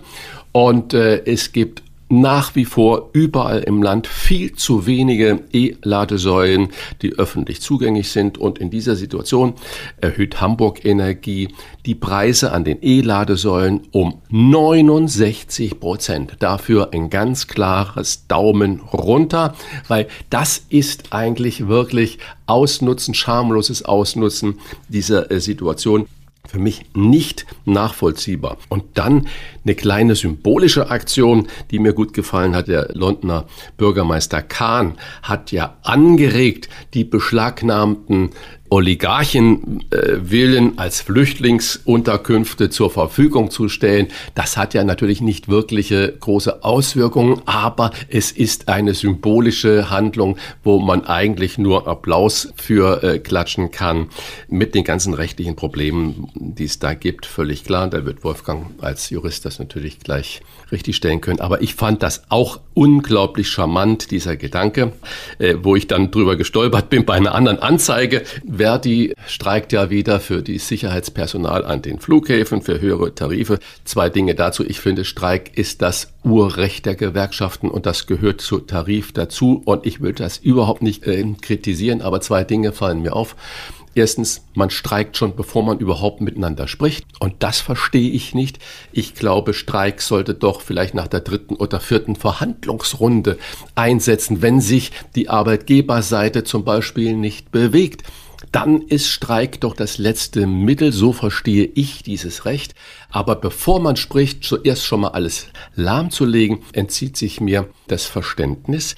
Und äh, es gibt nach wie vor überall im Land viel zu wenige E-Ladesäulen, die öffentlich zugänglich sind. Und in dieser Situation erhöht Hamburg Energie die Preise an den E-Ladesäulen um 69 Prozent. Dafür ein ganz klares Daumen runter, weil das ist eigentlich wirklich Ausnutzen, schamloses Ausnutzen dieser äh, Situation für mich nicht nachvollziehbar. Und dann eine kleine symbolische Aktion, die mir gut gefallen hat. Der Londoner Bürgermeister Kahn hat ja angeregt, die beschlagnahmten Oligarchen äh, willen als Flüchtlingsunterkünfte zur Verfügung zu stellen. Das hat ja natürlich nicht wirkliche große Auswirkungen, aber es ist eine symbolische Handlung, wo man eigentlich nur Applaus für äh, klatschen kann, mit den ganzen rechtlichen Problemen, die es da gibt, völlig klar. Da wird Wolfgang als Jurist das natürlich gleich richtig stellen können. Aber ich fand das auch unglaublich charmant, dieser Gedanke, äh, wo ich dann drüber gestolpert bin bei einer anderen Anzeige Verdi streikt ja wieder für die Sicherheitspersonal an den Flughäfen für höhere Tarife. Zwei Dinge dazu. Ich finde, Streik ist das Urrecht der Gewerkschaften und das gehört zu Tarif dazu. Und ich will das überhaupt nicht äh, kritisieren, aber zwei Dinge fallen mir auf. Erstens, man streikt schon, bevor man überhaupt miteinander spricht. Und das verstehe ich nicht. Ich glaube, Streik sollte doch vielleicht nach der dritten oder vierten Verhandlungsrunde einsetzen, wenn sich die Arbeitgeberseite zum Beispiel nicht bewegt dann ist Streik doch das letzte Mittel, so verstehe ich dieses Recht. Aber bevor man spricht, zuerst schon mal alles lahmzulegen, entzieht sich mir das Verständnis.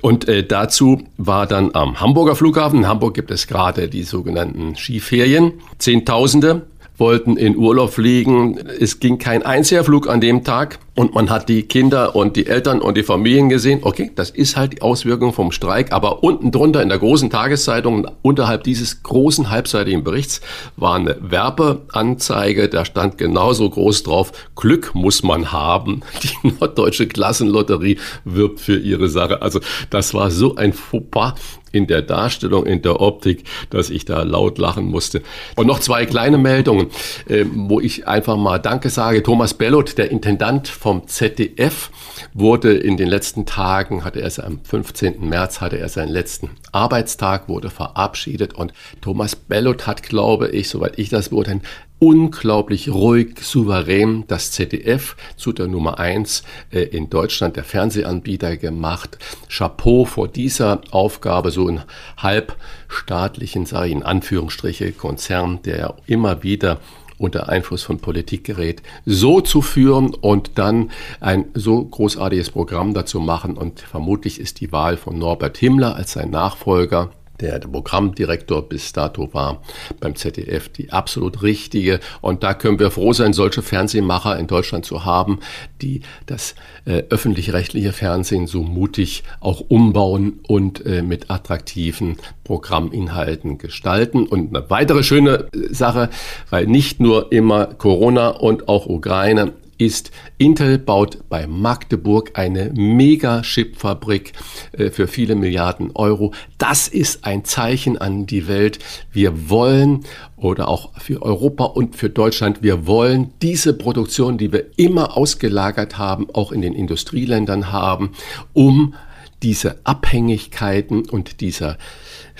Und äh, dazu war dann am Hamburger Flughafen, in Hamburg gibt es gerade die sogenannten Skiferien, Zehntausende wollten in Urlaub fliegen. Es ging kein einziger Flug an dem Tag und man hat die Kinder und die Eltern und die Familien gesehen. Okay, das ist halt die Auswirkung vom Streik, aber unten drunter in der großen Tageszeitung, unterhalb dieses großen halbseitigen Berichts, war eine Werbeanzeige, da stand genauso groß drauf, Glück muss man haben. *laughs* Die Norddeutsche Klassenlotterie wirbt für ihre Sache. Also das war so ein Fauxpas in der Darstellung, in der Optik, dass ich da laut lachen musste. Und noch zwei kleine Meldungen, äh, wo ich einfach mal Danke sage. Thomas Bellot, der Intendant vom ZDF wurde in den letzten Tagen, hatte er am 15. März, hatte er seinen letzten Arbeitstag, wurde verabschiedet und Thomas Bellot hat, glaube ich, soweit ich das beurteilen, unglaublich ruhig, souverän das ZDF zu der Nummer eins äh, in Deutschland der Fernsehanbieter gemacht. Chapeau vor dieser Aufgabe, so in halbstaatlichen, sage ich in Anführungsstriche, Konzern, der immer wieder unter Einfluss von Politik gerät, so zu führen und dann ein so großartiges Programm dazu machen. Und vermutlich ist die Wahl von Norbert Himmler als sein Nachfolger der, Programmdirektor bis dato war beim ZDF, die absolut richtige. Und da können wir froh sein, solche Fernsehmacher in Deutschland zu haben, die das äh, öffentlich-rechtliche Fernsehen so mutig auch umbauen und äh, mit attraktiven Programminhalten gestalten. Und eine weitere schöne äh, Sache, weil nicht nur immer Corona und auch Ukraine ist, Intel baut bei Magdeburg eine Mega-Chip-Fabrik äh, für viele Milliarden Euro. Das ist ein Zeichen an die Welt. Wir wollen oder auch für Europa und für Deutschland, wir wollen diese Produktion, die wir immer ausgelagert haben, auch in den Industrieländern haben, um diese Abhängigkeiten und dieser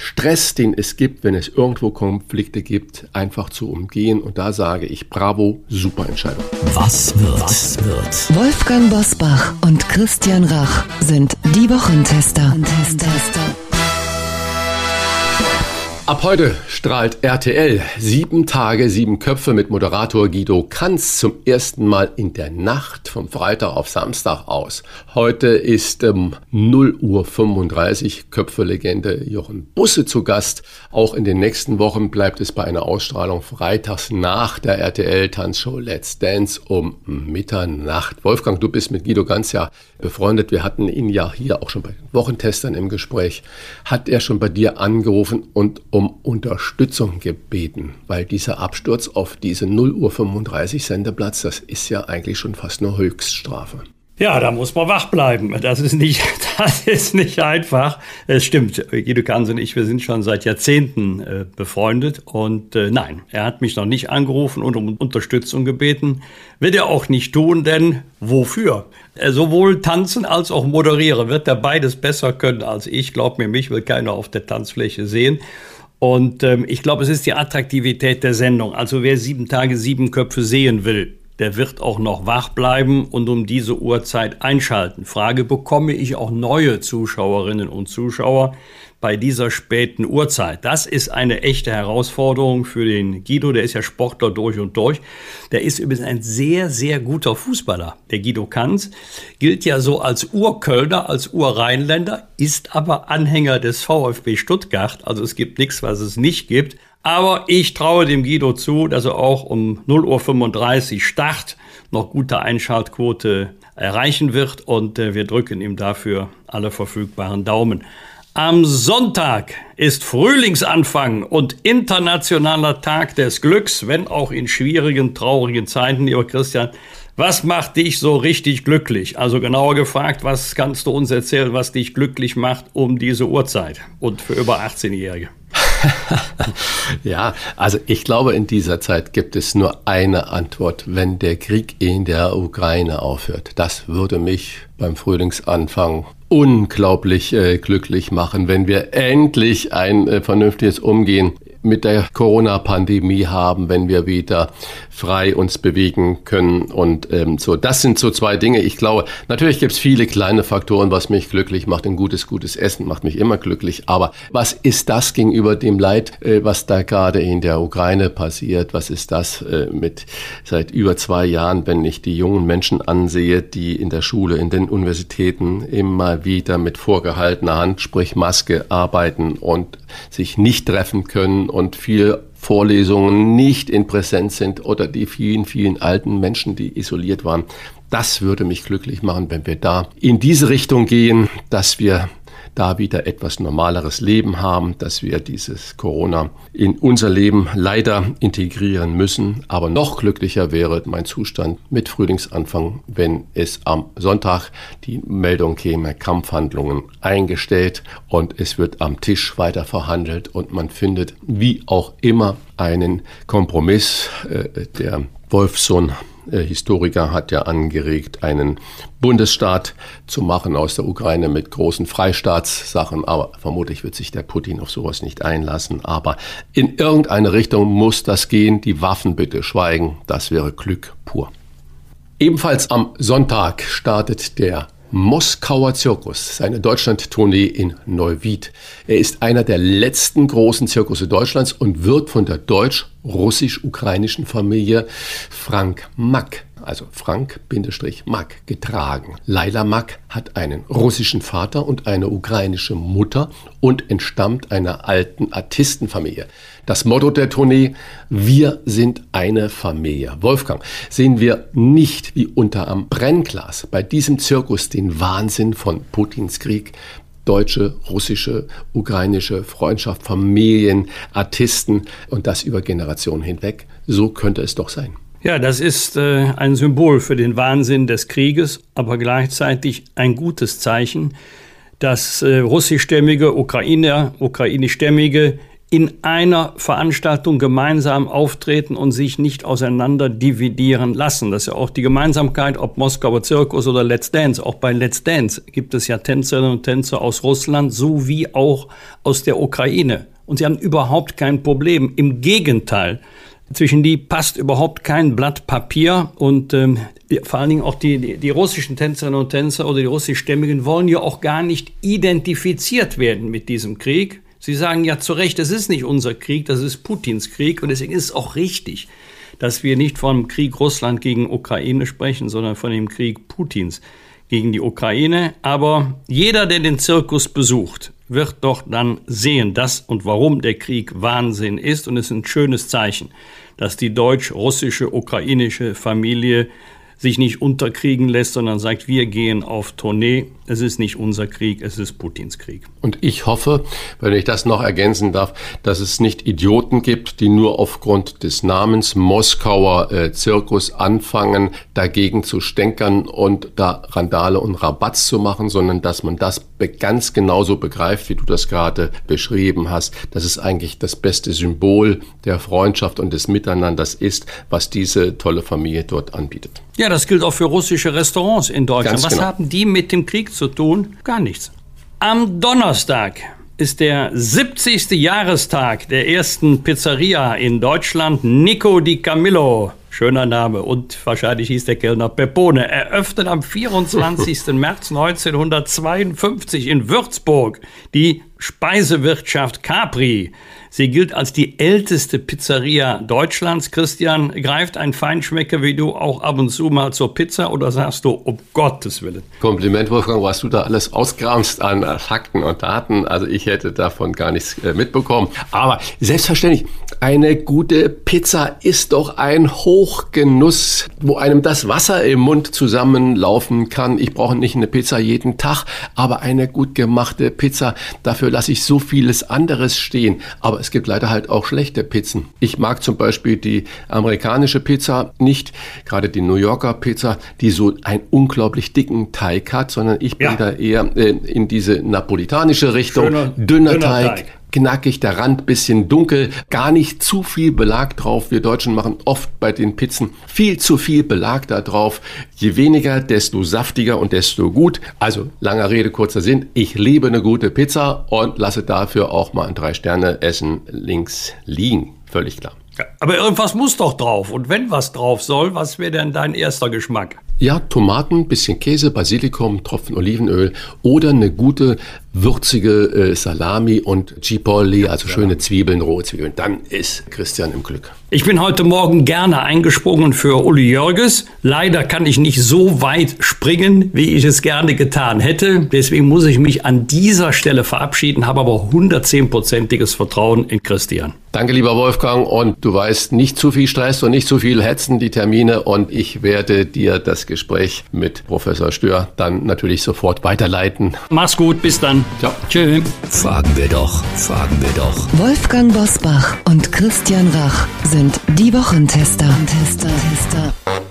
Stress, den es gibt, wenn es irgendwo Konflikte gibt, einfach zu umgehen. Und da sage ich Bravo, super Entscheidung. Was wird? Was wird? Wolfgang Bosbach und Christian Rach sind die Wochentester. Wochentester. Ab heute strahlt RTL sieben Tage, sieben Köpfe mit Moderator Guido Kanz zum ersten Mal in der Nacht vom Freitag auf Samstag aus. Heute ist um 0 Uhr 35 Köpfe-Legende Jochen Busse zu Gast. Auch in den nächsten Wochen bleibt es bei einer Ausstrahlung freitags nach der RTL-Tanzshow Let's Dance um Mitternacht. Wolfgang, du bist mit Guido Kanz ja befreundet. Wir hatten ihn ja hier auch schon bei den Wochentestern im Gespräch. Hat er schon bei dir angerufen und um Unterstützung gebeten, weil dieser Absturz auf diese 0 Uhr 35 Sendeplatz, das ist ja eigentlich schon fast eine Höchststrafe. Ja, da muss man wach bleiben. Das ist nicht, *laughs* das ist nicht einfach. Es stimmt, Guido Kanz und ich, wir sind schon seit Jahrzehnten äh, befreundet. Und äh, nein, er hat mich noch nicht angerufen und um Unterstützung gebeten. Wird er auch nicht tun, denn wofür? Er sowohl tanzen als auch moderieren. Wird er beides besser können als ich. Glaub mir, mich will keiner auf der Tanzfläche sehen. Und ähm, ich glaube, es ist die Attraktivität der Sendung. Also wer sieben Tage sieben Köpfe sehen will, der wird auch noch wach bleiben und um diese Uhrzeit einschalten. Frage, bekomme ich auch neue Zuschauerinnen und Zuschauer bei dieser späten Uhrzeit? Das ist eine echte Herausforderung für den Guido, der ist ja Sportler durch und durch. Der ist übrigens ein sehr, sehr guter Fußballer. Der Guido Kanz gilt ja so als Urkölner, als Urrheinländer, ist aber Anhänger des VfB Stuttgart. Also es gibt nichts, was es nicht gibt. Aber ich traue dem Guido zu, dass er auch um 0.35 Uhr Start noch gute Einschaltquote erreichen wird und äh, wir drücken ihm dafür alle verfügbaren Daumen. Am Sonntag ist Frühlingsanfang und internationaler Tag des Glücks, wenn auch in schwierigen, traurigen Zeiten, lieber Christian. Was macht dich so richtig glücklich? Also genauer gefragt, was kannst du uns erzählen, was dich glücklich macht um diese Uhrzeit und für über 18-Jährige? *laughs* ja, also ich glaube, in dieser Zeit gibt es nur eine Antwort, wenn der Krieg in der Ukraine aufhört. Das würde mich beim Frühlingsanfang unglaublich äh, glücklich machen, wenn wir endlich ein äh, vernünftiges Umgehen mit der Corona-Pandemie haben, wenn wir wieder frei uns bewegen können. Und ähm, so, das sind so zwei Dinge. Ich glaube, natürlich gibt es viele kleine Faktoren, was mich glücklich macht. Ein gutes, gutes Essen macht mich immer glücklich. Aber was ist das gegenüber dem Leid, äh, was da gerade in der Ukraine passiert? Was ist das äh, mit seit über zwei Jahren, wenn ich die jungen Menschen ansehe, die in der Schule, in den Universitäten immer wieder mit vorgehaltener Hand, sprich Maske, arbeiten und sich nicht treffen können und viel Vorlesungen nicht in Präsenz sind oder die vielen, vielen alten Menschen, die isoliert waren. Das würde mich glücklich machen, wenn wir da in diese Richtung gehen, dass wir da wieder etwas normaleres Leben haben, dass wir dieses Corona in unser Leben leider integrieren müssen. Aber noch glücklicher wäre mein Zustand mit Frühlingsanfang, wenn es am Sonntag die Meldung käme, Kampfhandlungen eingestellt und es wird am Tisch weiter verhandelt und man findet wie auch immer einen Kompromiss. Äh, der Wolfsohn äh, Historiker hat ja angeregt, einen Bundesstaat zu machen aus der Ukraine mit großen Freistaatssachen. Aber vermutlich wird sich der Putin auf sowas nicht einlassen. Aber in irgendeine Richtung muss das gehen. Die Waffen bitte schweigen. Das wäre Glück pur. Ebenfalls am Sonntag startet der Moskauer Zirkus, seine Deutschland-Tournee in Neuwied. Er ist einer der letzten großen Zirkusse Deutschlands und wird von der deutsch-russisch-ukrainischen Familie Frank Mack also Frank-Mack, getragen. Laila Mack hat einen russischen Vater und eine ukrainische Mutter und entstammt einer alten Artistenfamilie. Das Motto der Tournee, wir sind eine Familie. Wolfgang, sehen wir nicht wie unter am Brennglas bei diesem Zirkus den Wahnsinn von Putins Krieg, deutsche, russische, ukrainische Freundschaft, Familien, Artisten und das über Generationen hinweg. So könnte es doch sein. Ja, das ist äh, ein Symbol für den Wahnsinn des Krieges, aber gleichzeitig ein gutes Zeichen, dass äh, russischstämmige Ukrainer, ukrainischstämmige in einer Veranstaltung gemeinsam auftreten und sich nicht auseinander dividieren lassen. Das ist ja auch die Gemeinsamkeit, ob Moskauer Zirkus oder Let's Dance. Auch bei Let's Dance gibt es ja Tänzerinnen und Tänzer aus Russland sowie auch aus der Ukraine. Und sie haben überhaupt kein Problem. Im Gegenteil, zwischen die passt überhaupt kein Blatt Papier und ähm, vor allen Dingen auch die, die, die russischen Tänzerinnen und Tänzer oder die russischstämmigen wollen ja auch gar nicht identifiziert werden mit diesem Krieg. Sie sagen ja zu Recht, es ist nicht unser Krieg, das ist Putins Krieg und deswegen ist es auch richtig, dass wir nicht vom Krieg Russland gegen Ukraine sprechen, sondern von dem Krieg Putins gegen die Ukraine. Aber jeder, der den Zirkus besucht, wird doch dann sehen, dass und warum der Krieg Wahnsinn ist. Und es ist ein schönes Zeichen, dass die deutsch-russische, ukrainische Familie sich nicht unterkriegen lässt, sondern sagt, wir gehen auf Tournee. Es ist nicht unser Krieg, es ist Putins Krieg. Und ich hoffe, wenn ich das noch ergänzen darf, dass es nicht Idioten gibt, die nur aufgrund des Namens Moskauer äh, Zirkus anfangen, dagegen zu stänkern und da Randale und Rabatz zu machen, sondern dass man das ganz genauso begreift, wie du das gerade beschrieben hast, dass es eigentlich das beste Symbol der Freundschaft und des Miteinanders ist, was diese tolle Familie dort anbietet. Ja, das gilt auch für russische Restaurants in Deutschland. Ganz Was genau. haben die mit dem Krieg zu tun? Gar nichts. Am Donnerstag ist der 70. Jahrestag der ersten Pizzeria in Deutschland, Nico di Camillo. Schöner Name. Und wahrscheinlich hieß der Kellner Pepone. Eröffnet am 24. *laughs* März 1952 in Würzburg die Speisewirtschaft Capri. Sie gilt als die älteste Pizzeria Deutschlands. Christian, greift ein Feinschmecker wie du auch ab und zu mal zur Pizza oder sagst du, um Gottes Willen? Kompliment, Wolfgang, was du da alles auskramst an Fakten und Daten. Also ich hätte davon gar nichts äh, mitbekommen. Aber selbstverständlich, eine gute Pizza ist doch ein Hochgenuss, wo einem das Wasser im Mund zusammenlaufen kann. Ich brauche nicht eine Pizza jeden Tag, aber eine gut gemachte Pizza, dafür lasse ich so vieles anderes stehen. Aber aber es gibt leider halt auch schlechte Pizzen. Ich mag zum Beispiel die amerikanische Pizza nicht, gerade die New Yorker Pizza, die so einen unglaublich dicken Teig hat, sondern ich bin ja. da eher äh, in diese napolitanische Richtung. Schöner, dünner, dünner Teig, Teig knackig, der Rand bisschen dunkel, gar nicht zu viel Belag drauf. Wir Deutschen machen oft bei den Pizzen viel zu viel Belag da drauf. Je weniger, desto saftiger und desto gut. Also langer Rede, kurzer Sinn. Ich liebe eine gute Pizza und lasse dafür auch mal ein Drei-Sterne-Essen links liegen. Völlig klar. Aber irgendwas muss doch drauf. Und wenn was drauf soll, was wäre denn dein erster Geschmack? Ja, Tomaten, bisschen Käse, Basilikum, Tropfen Olivenöl oder eine gute würzige äh, Salami und Cipolle, also schöne Zwiebeln, rohe Zwiebeln. Dann ist Christian im Glück. Ich bin heute Morgen gerne eingesprungen für Uli Jörges. Leider kann ich nicht so weit springen, wie ich es gerne getan hätte. Deswegen muss ich mich an dieser Stelle verabschieden, habe aber 110-prozentiges Vertrauen in Christian. Danke, lieber Wolfgang. Und du weißt, nicht zu viel Stress und nicht zu viel hetzen die Termine. Und ich werde dir das Gespräch mit Professor Stör dann natürlich sofort weiterleiten. Mach's gut, bis dann. Ja. Tschüss. Fragen wir doch, fragen wir doch. Wolfgang Bosbach und Christian Rach sind die Wochentester. Tester, Tester.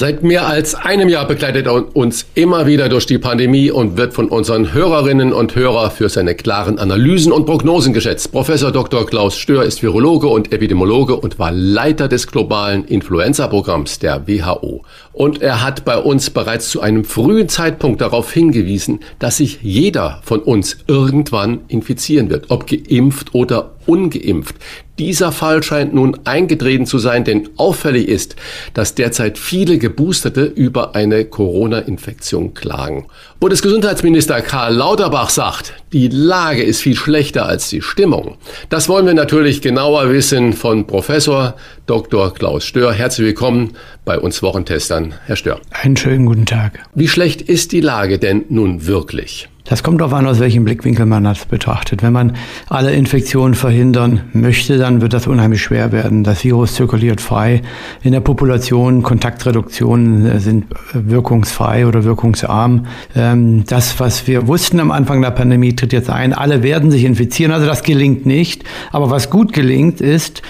Seit mehr als einem Jahr begleitet er uns immer wieder durch die Pandemie und wird von unseren Hörerinnen und Hörern für seine klaren Analysen und Prognosen geschätzt. Professor Dr. Klaus Stör ist Virologe und Epidemiologe und war Leiter des globalen Influenza-Programms der WHO. Und er hat bei uns bereits zu einem frühen Zeitpunkt darauf hingewiesen, dass sich jeder von uns irgendwann infizieren wird, ob geimpft oder ungeimpft. Dieser Fall scheint nun eingetreten zu sein, denn auffällig ist, dass derzeit viele Geboosterte über eine Corona-Infektion klagen. Bundesgesundheitsminister Karl Lauterbach sagt, die Lage ist viel schlechter als die Stimmung. Das wollen wir natürlich genauer wissen von Professor Dr. Klaus Stör. Herzlich willkommen bei uns Wochentestern, Herr Stör. Einen schönen guten Tag. Wie schlecht ist die Lage denn nun wirklich? Das kommt darauf an, aus welchem Blickwinkel man das betrachtet. Wenn man alle Infektionen verhindern möchte, dann wird das unheimlich schwer werden. Das Virus zirkuliert frei in der Population. Kontaktreduktionen äh, sind wirkungsfrei oder wirkungsarm. Ähm, das, was wir wussten am Anfang der Pandemie, tritt jetzt ein. Alle werden sich infizieren. Also das gelingt nicht. Aber was gut gelingt, ist,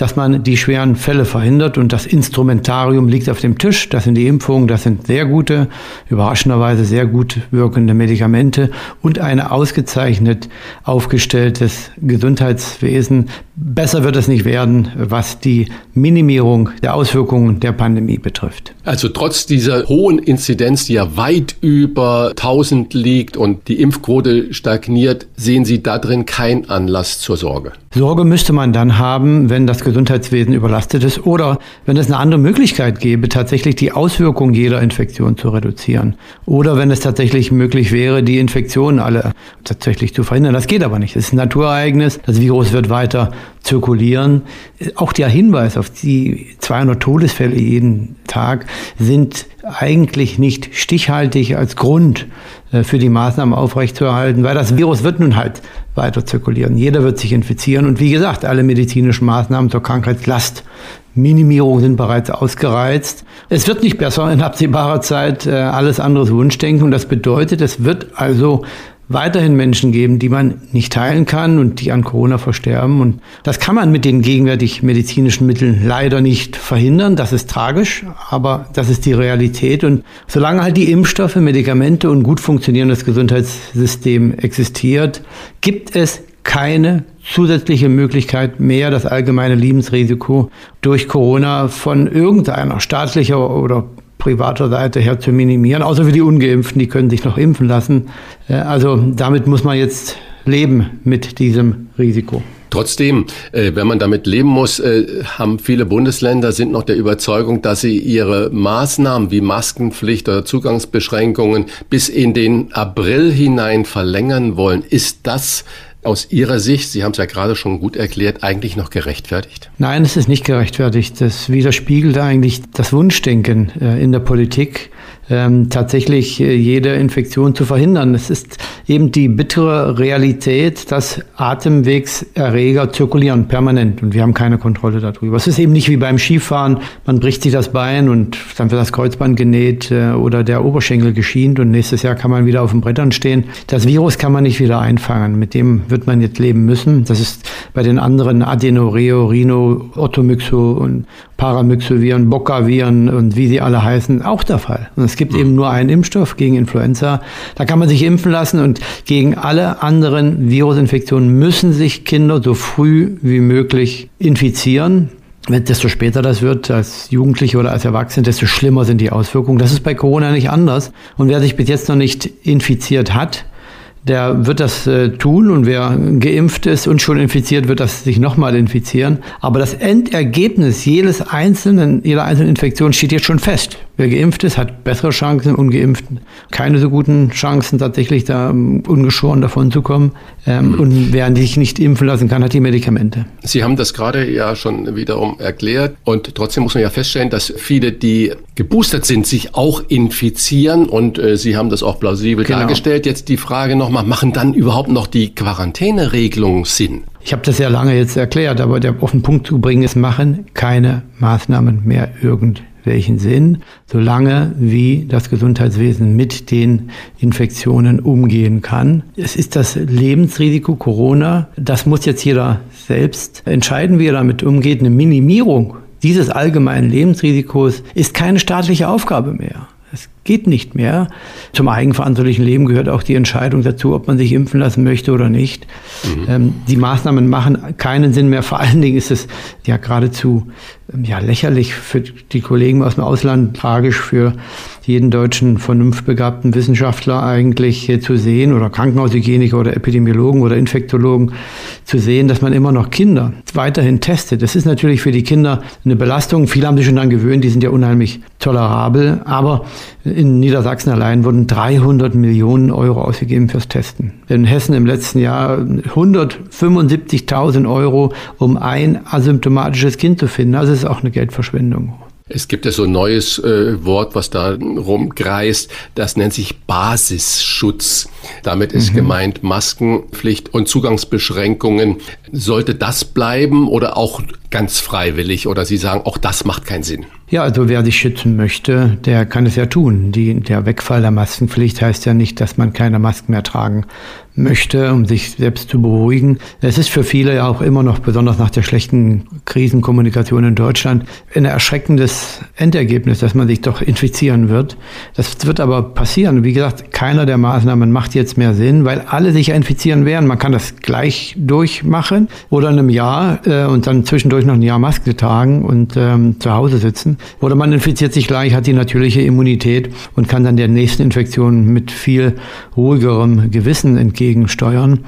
dass man die schweren Fälle verhindert und das Instrumentarium liegt auf dem Tisch. Das sind die Impfungen, das sind sehr gute, überraschenderweise sehr gut wirkende Medikamente und ein ausgezeichnet aufgestelltes Gesundheitswesen. Besser wird es nicht werden, was die Minimierung der Auswirkungen der Pandemie betrifft. Also trotz dieser hohen Inzidenz, die ja weit über 1000 liegt und die Impfquote stagniert, sehen Sie da drin keinen Anlass zur Sorge. Sorge müsste man dann haben, wenn das Gesundheitswesen überlastet ist oder wenn es eine andere Möglichkeit gäbe, tatsächlich die Auswirkungen jeder Infektion zu reduzieren. Oder wenn es tatsächlich möglich wäre, die Infektionen alle tatsächlich zu verhindern. Das geht aber nicht. Es ist ein Naturereignis. Das Virus wird weiter zirkulieren. Auch der Hinweis auf die 200 Todesfälle jeden Tag sind eigentlich nicht stichhaltig als Grund für die Maßnahmen aufrechtzuerhalten, weil das Virus wird nun halt weiter zirkulieren. Jeder wird sich infizieren und wie gesagt, alle medizinischen Maßnahmen zur Krankheitslastminimierung sind bereits ausgereizt. Es wird nicht besser in absehbarer Zeit, äh, alles anderes Wunschdenken und das bedeutet, es wird also weiterhin Menschen geben, die man nicht heilen kann und die an Corona versterben. Und das kann man mit den gegenwärtig medizinischen Mitteln leider nicht verhindern. Das ist tragisch, aber das ist die Realität. Und solange halt die Impfstoffe, Medikamente und gut funktionierendes Gesundheitssystem existiert, gibt es keine zusätzliche Möglichkeit mehr, das allgemeine Lebensrisiko durch Corona von irgendeiner staatlicher oder privater Seite her zu minimieren, außer für die Ungeimpften, die können sich noch impfen lassen. Äh, also damit muss man jetzt leben mit diesem Risiko. Trotzdem, äh, wenn man damit leben muss, äh, haben viele Bundesländer sind noch der Überzeugung, dass sie ihre Maßnahmen wie Maskenpflicht oder Zugangsbeschränkungen bis in den April hinein verlängern wollen. Ist das aus Ihrer Sicht, Sie haben es ja gerade schon gut erklärt, eigentlich noch gerechtfertigt? Nein, es ist nicht gerechtfertigt. Das widerspiegelt eigentlich das Wunschdenken äh, in der Politik ähm, tatsächlich äh, jede Infektion zu verhindern. Es ist eben die bittere Realität, dass Atemwegserreger zirkulieren permanent und wir haben keine Kontrolle darüber. Es ist eben nicht wie beim Skifahren, man bricht sich das Bein und dann wird das Kreuzband genäht äh, oder der Oberschenkel geschient und nächstes Jahr kann man wieder auf den Brettern stehen. Das Virus kann man nicht wieder einfangen, mit dem wird man jetzt leben müssen. Das ist bei den anderen Adenoreo, Rhino, Ottomyxo und Paramyxoviren, Boccaviren und wie sie alle heißen, auch der Fall. Und es gibt mhm. eben nur einen Impfstoff gegen Influenza. Da kann man sich impfen lassen und gegen alle anderen Virusinfektionen müssen sich Kinder so früh wie möglich infizieren. Desto später das wird, als Jugendliche oder als Erwachsene, desto schlimmer sind die Auswirkungen. Das ist bei Corona nicht anders. Und wer sich bis jetzt noch nicht infiziert hat, der wird das äh, tun und wer geimpft ist und schon infiziert, wird das sich nochmal infizieren. Aber das Endergebnis jedes einzelnen, jeder einzelnen Infektion steht jetzt schon fest. Wer geimpft ist, hat bessere Chancen, ungeimpft keine so guten Chancen, tatsächlich da ungeschoren davon zu kommen. Ähm, mhm. Und wer sich nicht impfen lassen kann, hat die Medikamente. Sie haben das gerade ja schon wiederum erklärt. Und trotzdem muss man ja feststellen, dass viele, die geboostert sind, sich auch infizieren. Und äh, Sie haben das auch plausibel genau. dargestellt. Jetzt die Frage nochmal, machen dann überhaupt noch die Quarantäneregelungen Sinn? Ich habe das ja lange jetzt erklärt, aber der auf den Punkt zu bringen ist, machen keine Maßnahmen mehr irgendwie welchen Sinn, solange wie das Gesundheitswesen mit den Infektionen umgehen kann. Es ist das Lebensrisiko Corona. Das muss jetzt jeder selbst entscheiden, wie er damit umgeht. Eine Minimierung dieses allgemeinen Lebensrisikos ist keine staatliche Aufgabe mehr. Es geht nicht mehr. Zum eigenverantwortlichen Leben gehört auch die Entscheidung dazu, ob man sich impfen lassen möchte oder nicht. Mhm. Ähm, die Maßnahmen machen keinen Sinn mehr. Vor allen Dingen ist es ja geradezu ähm, ja, lächerlich für die Kollegen aus dem Ausland, tragisch für jeden deutschen vernunftbegabten Wissenschaftler eigentlich zu sehen oder Krankenhaushygieniker oder Epidemiologen oder Infektologen zu sehen, dass man immer noch Kinder weiterhin testet. Das ist natürlich für die Kinder eine Belastung. Viele haben sich schon daran gewöhnt, die sind ja unheimlich tolerabel. Aber in Niedersachsen allein wurden 300 Millionen Euro ausgegeben fürs Testen. In Hessen im letzten Jahr 175.000 Euro, um ein asymptomatisches Kind zu finden. Also es ist auch eine Geldverschwendung. Es gibt ja so ein neues äh, Wort, was da rumkreist. Das nennt sich Basisschutz. Damit ist mhm. gemeint Maskenpflicht und Zugangsbeschränkungen. Sollte das bleiben oder auch ganz freiwillig? Oder Sie sagen, auch das macht keinen Sinn? Ja, also wer sich schützen möchte, der kann es ja tun. Die, der Wegfall der Maskenpflicht heißt ja nicht, dass man keine Masken mehr tragen möchte, um sich selbst zu beruhigen. Es ist für viele ja auch immer noch, besonders nach der schlechten Krisenkommunikation in Deutschland, ein erschreckendes Endergebnis, dass man sich doch infizieren wird. Das wird aber passieren. Wie gesagt, keiner der Maßnahmen macht jetzt mehr Sinn, weil alle sich infizieren werden. Man kann das gleich durchmachen oder in einem Jahr äh, und dann zwischendurch noch ein Jahr Maske tragen und ähm, zu Hause sitzen. Oder man infiziert sich gleich, hat die natürliche Immunität und kann dann der nächsten Infektion mit viel ruhigerem Gewissen entgegen gegensteuern.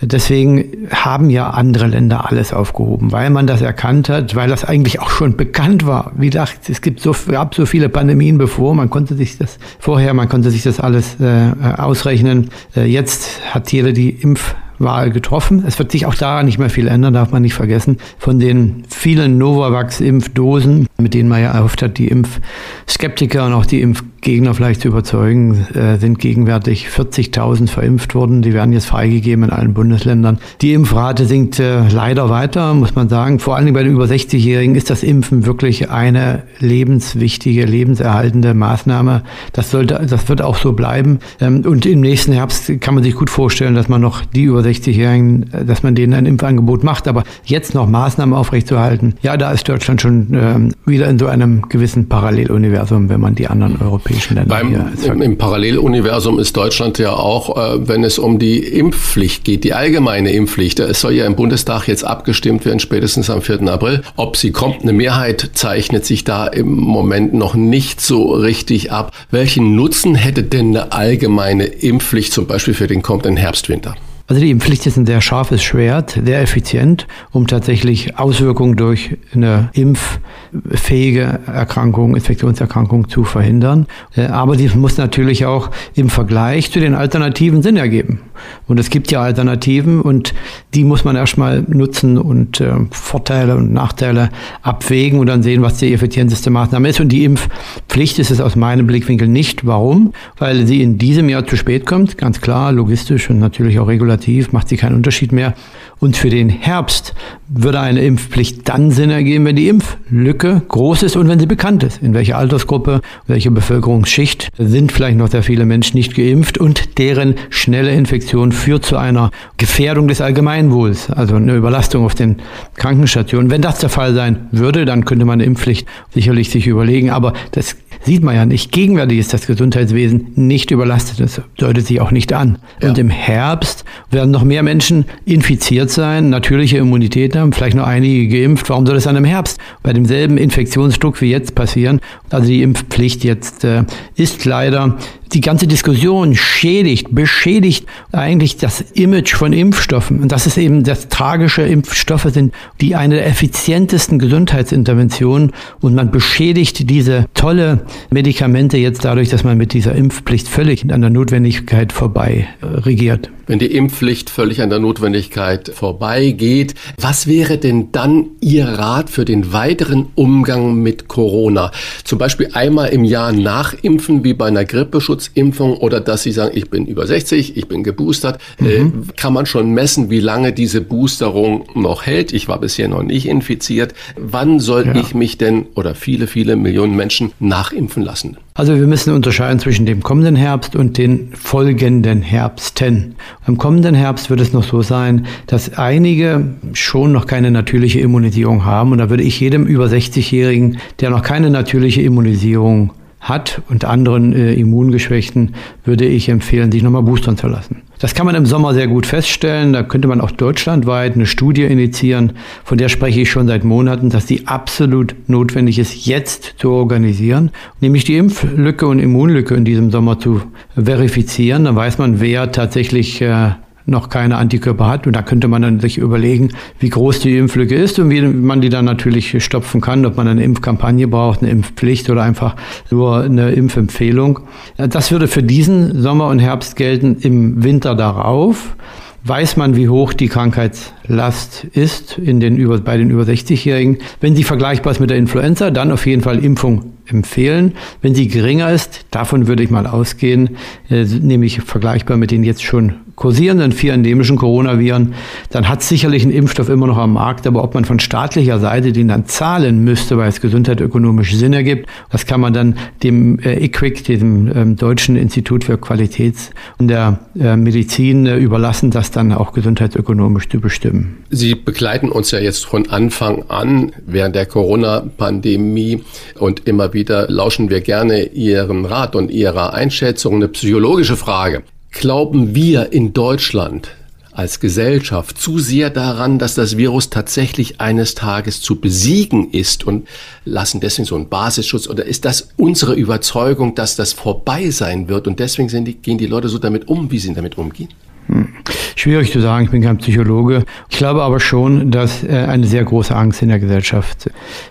Deswegen haben ja andere Länder alles aufgehoben, weil man das erkannt hat, weil das eigentlich auch schon bekannt war. Wie gesagt, es gibt so, gab so viele Pandemien bevor, man konnte sich das vorher, man konnte sich das alles äh, ausrechnen. Äh, jetzt hat jeder die Impf Wahl getroffen. Es wird sich auch da nicht mehr viel ändern, darf man nicht vergessen. Von den vielen Novavax-Impfdosen, mit denen man ja erhofft hat, die Impfskeptiker und auch die Impf Gegner vielleicht zu überzeugen, äh, sind gegenwärtig 40.000 verimpft worden. Die werden jetzt freigegeben in allen Bundesländern. Die Impfrate sinkt äh, leider weiter, muss man sagen. Vor allem bei den über 60-Jährigen ist das Impfen wirklich eine lebenswichtige, lebenserhaltende Maßnahme. Das sollte, das wird auch so bleiben. Ähm, und im nächsten Herbst kann man sich gut vorstellen, dass man noch die über 60-Jährigen, äh, dass man denen ein Impfangebot macht. Aber jetzt noch Maßnahmen aufrechtzuerhalten, ja, da ist Deutschland schon ähm, wieder in so einem gewissen Paralleluniversum, wenn man die anderen Europäer europäischen Ländern. Beim, Im Paralleluniversum ist Deutschland ja auch, äh, wenn es um die Impfpflicht geht, die allgemeine Impfpflicht. Es soll ja im Bundestag jetzt abgestimmt werden, spätestens am 4. April. Ob sie kommt, eine Mehrheit zeichnet sich da im Moment noch nicht so richtig ab. Welchen Nutzen hätte denn eine allgemeine Impfpflicht zum Beispiel für den kommenden Herbst-Winter? Also die Impfpflicht ist ein sehr scharfes Schwert, sehr effizient, um tatsächlich Auswirkungen durch eine impffähige Erkrankung, Infektionserkrankung zu verhindern. Äh, aber sie muss natürlich auch im Vergleich zu den Alternativen Sinn ergeben. Und es gibt ja Alternativen und die muss man erstmal nutzen und äh, Vorteile und Nachteile abwägen und dann sehen, was die effizienteste Maßnahme ist. Und die Impfpflicht ist es aus meinem Blickwinkel nicht. Warum? Weil sie in diesem Jahr zu spät kommt, ganz klar, logistisch und natürlich auch regulativ legislativ macht sie keinen Unterschied mehr. Und für den Herbst würde eine Impfpflicht dann Sinn ergeben, wenn die Impflücke groß ist und wenn sie bekannt ist. In welcher Altersgruppe, welche Bevölkerungsschicht sind vielleicht noch sehr viele Menschen nicht geimpft und deren schnelle Infektion führt zu einer Gefährdung des Allgemeinwohls, also eine Überlastung auf den Krankenstationen. Wenn das der Fall sein würde, dann könnte man eine Impfpflicht sicherlich sich überlegen. Aber das sieht man ja nicht. Gegenwärtig ist das Gesundheitswesen nicht überlastet. Das deutet sich auch nicht an. Ja. Und im Herbst werden noch mehr Menschen infiziert sein, natürliche Immunität haben, vielleicht noch einige geimpft. Warum soll das dann im Herbst bei demselben Infektionsdruck wie jetzt passieren? Also die Impfpflicht jetzt äh, ist leider die ganze Diskussion schädigt, beschädigt eigentlich das Image von Impfstoffen. Und das ist eben das tragische. Impfstoffe sind die eine der effizientesten Gesundheitsinterventionen und man beschädigt diese tolle Medikamente jetzt dadurch, dass man mit dieser Impfpflicht völlig an der Notwendigkeit vorbei regiert. Wenn die Impfpflicht völlig an der Notwendigkeit vorbeigeht, was wäre denn dann Ihr Rat für den weiteren Umgang mit Corona? Zum Beispiel einmal im Jahr nachimpfen, wie bei einer Grippeschutzimpfung, oder dass Sie sagen, ich bin über 60, ich bin geboostert. Mhm. Äh, kann man schon messen, wie lange diese Boosterung noch hält? Ich war bisher noch nicht infiziert. Wann soll ja. ich mich denn oder viele, viele Millionen Menschen nachimpfen lassen? Also wir müssen unterscheiden zwischen dem kommenden Herbst und den folgenden Herbsten. Im kommenden Herbst wird es noch so sein, dass einige schon noch keine natürliche Immunisierung haben. Und da würde ich jedem über 60-Jährigen, der noch keine natürliche Immunisierung hat und anderen äh, Immungeschwächten würde ich empfehlen, sich nochmal boostern zu lassen. Das kann man im Sommer sehr gut feststellen. Da könnte man auch deutschlandweit eine Studie initiieren, von der spreche ich schon seit Monaten, dass die absolut notwendig ist, jetzt zu organisieren, nämlich die Impflücke und Immunlücke in diesem Sommer zu verifizieren. Dann weiß man, wer tatsächlich äh, noch keine Antikörper hat. Und da könnte man dann sich überlegen, wie groß die Impflücke ist und wie man die dann natürlich stopfen kann, ob man eine Impfkampagne braucht, eine Impfpflicht oder einfach nur eine Impfempfehlung. Das würde für diesen Sommer und Herbst gelten. Im Winter darauf weiß man, wie hoch die Krankheitslast ist in den über, bei den über 60-Jährigen. Wenn sie vergleichbar ist mit der Influenza, dann auf jeden Fall Impfung empfehlen. Wenn sie geringer ist, davon würde ich mal ausgehen, äh, nämlich vergleichbar mit den jetzt schon kursierenden vier endemischen Coronaviren, dann hat sicherlich ein Impfstoff immer noch am Markt, aber ob man von staatlicher Seite den dann zahlen müsste, weil es gesundheitsökonomisch Sinn ergibt, das kann man dann dem äh, IQWIC, dem ähm, Deutschen Institut für Qualitäts- und der äh, Medizin äh, überlassen, das dann auch gesundheitsökonomisch zu bestimmen. Sie begleiten uns ja jetzt von Anfang an während der Corona-Pandemie und immer wieder lauschen wir gerne Ihren Rat und Ihrer Einschätzung. Eine psychologische Frage. Glauben wir in Deutschland als Gesellschaft zu sehr daran, dass das Virus tatsächlich eines Tages zu besiegen ist und lassen deswegen so einen Basisschutz oder ist das unsere Überzeugung, dass das vorbei sein wird und deswegen die, gehen die Leute so damit um, wie sie damit umgehen? Hm. Schwierig zu sagen, ich bin kein Psychologe. Ich glaube aber schon, dass äh, eine sehr große Angst in der Gesellschaft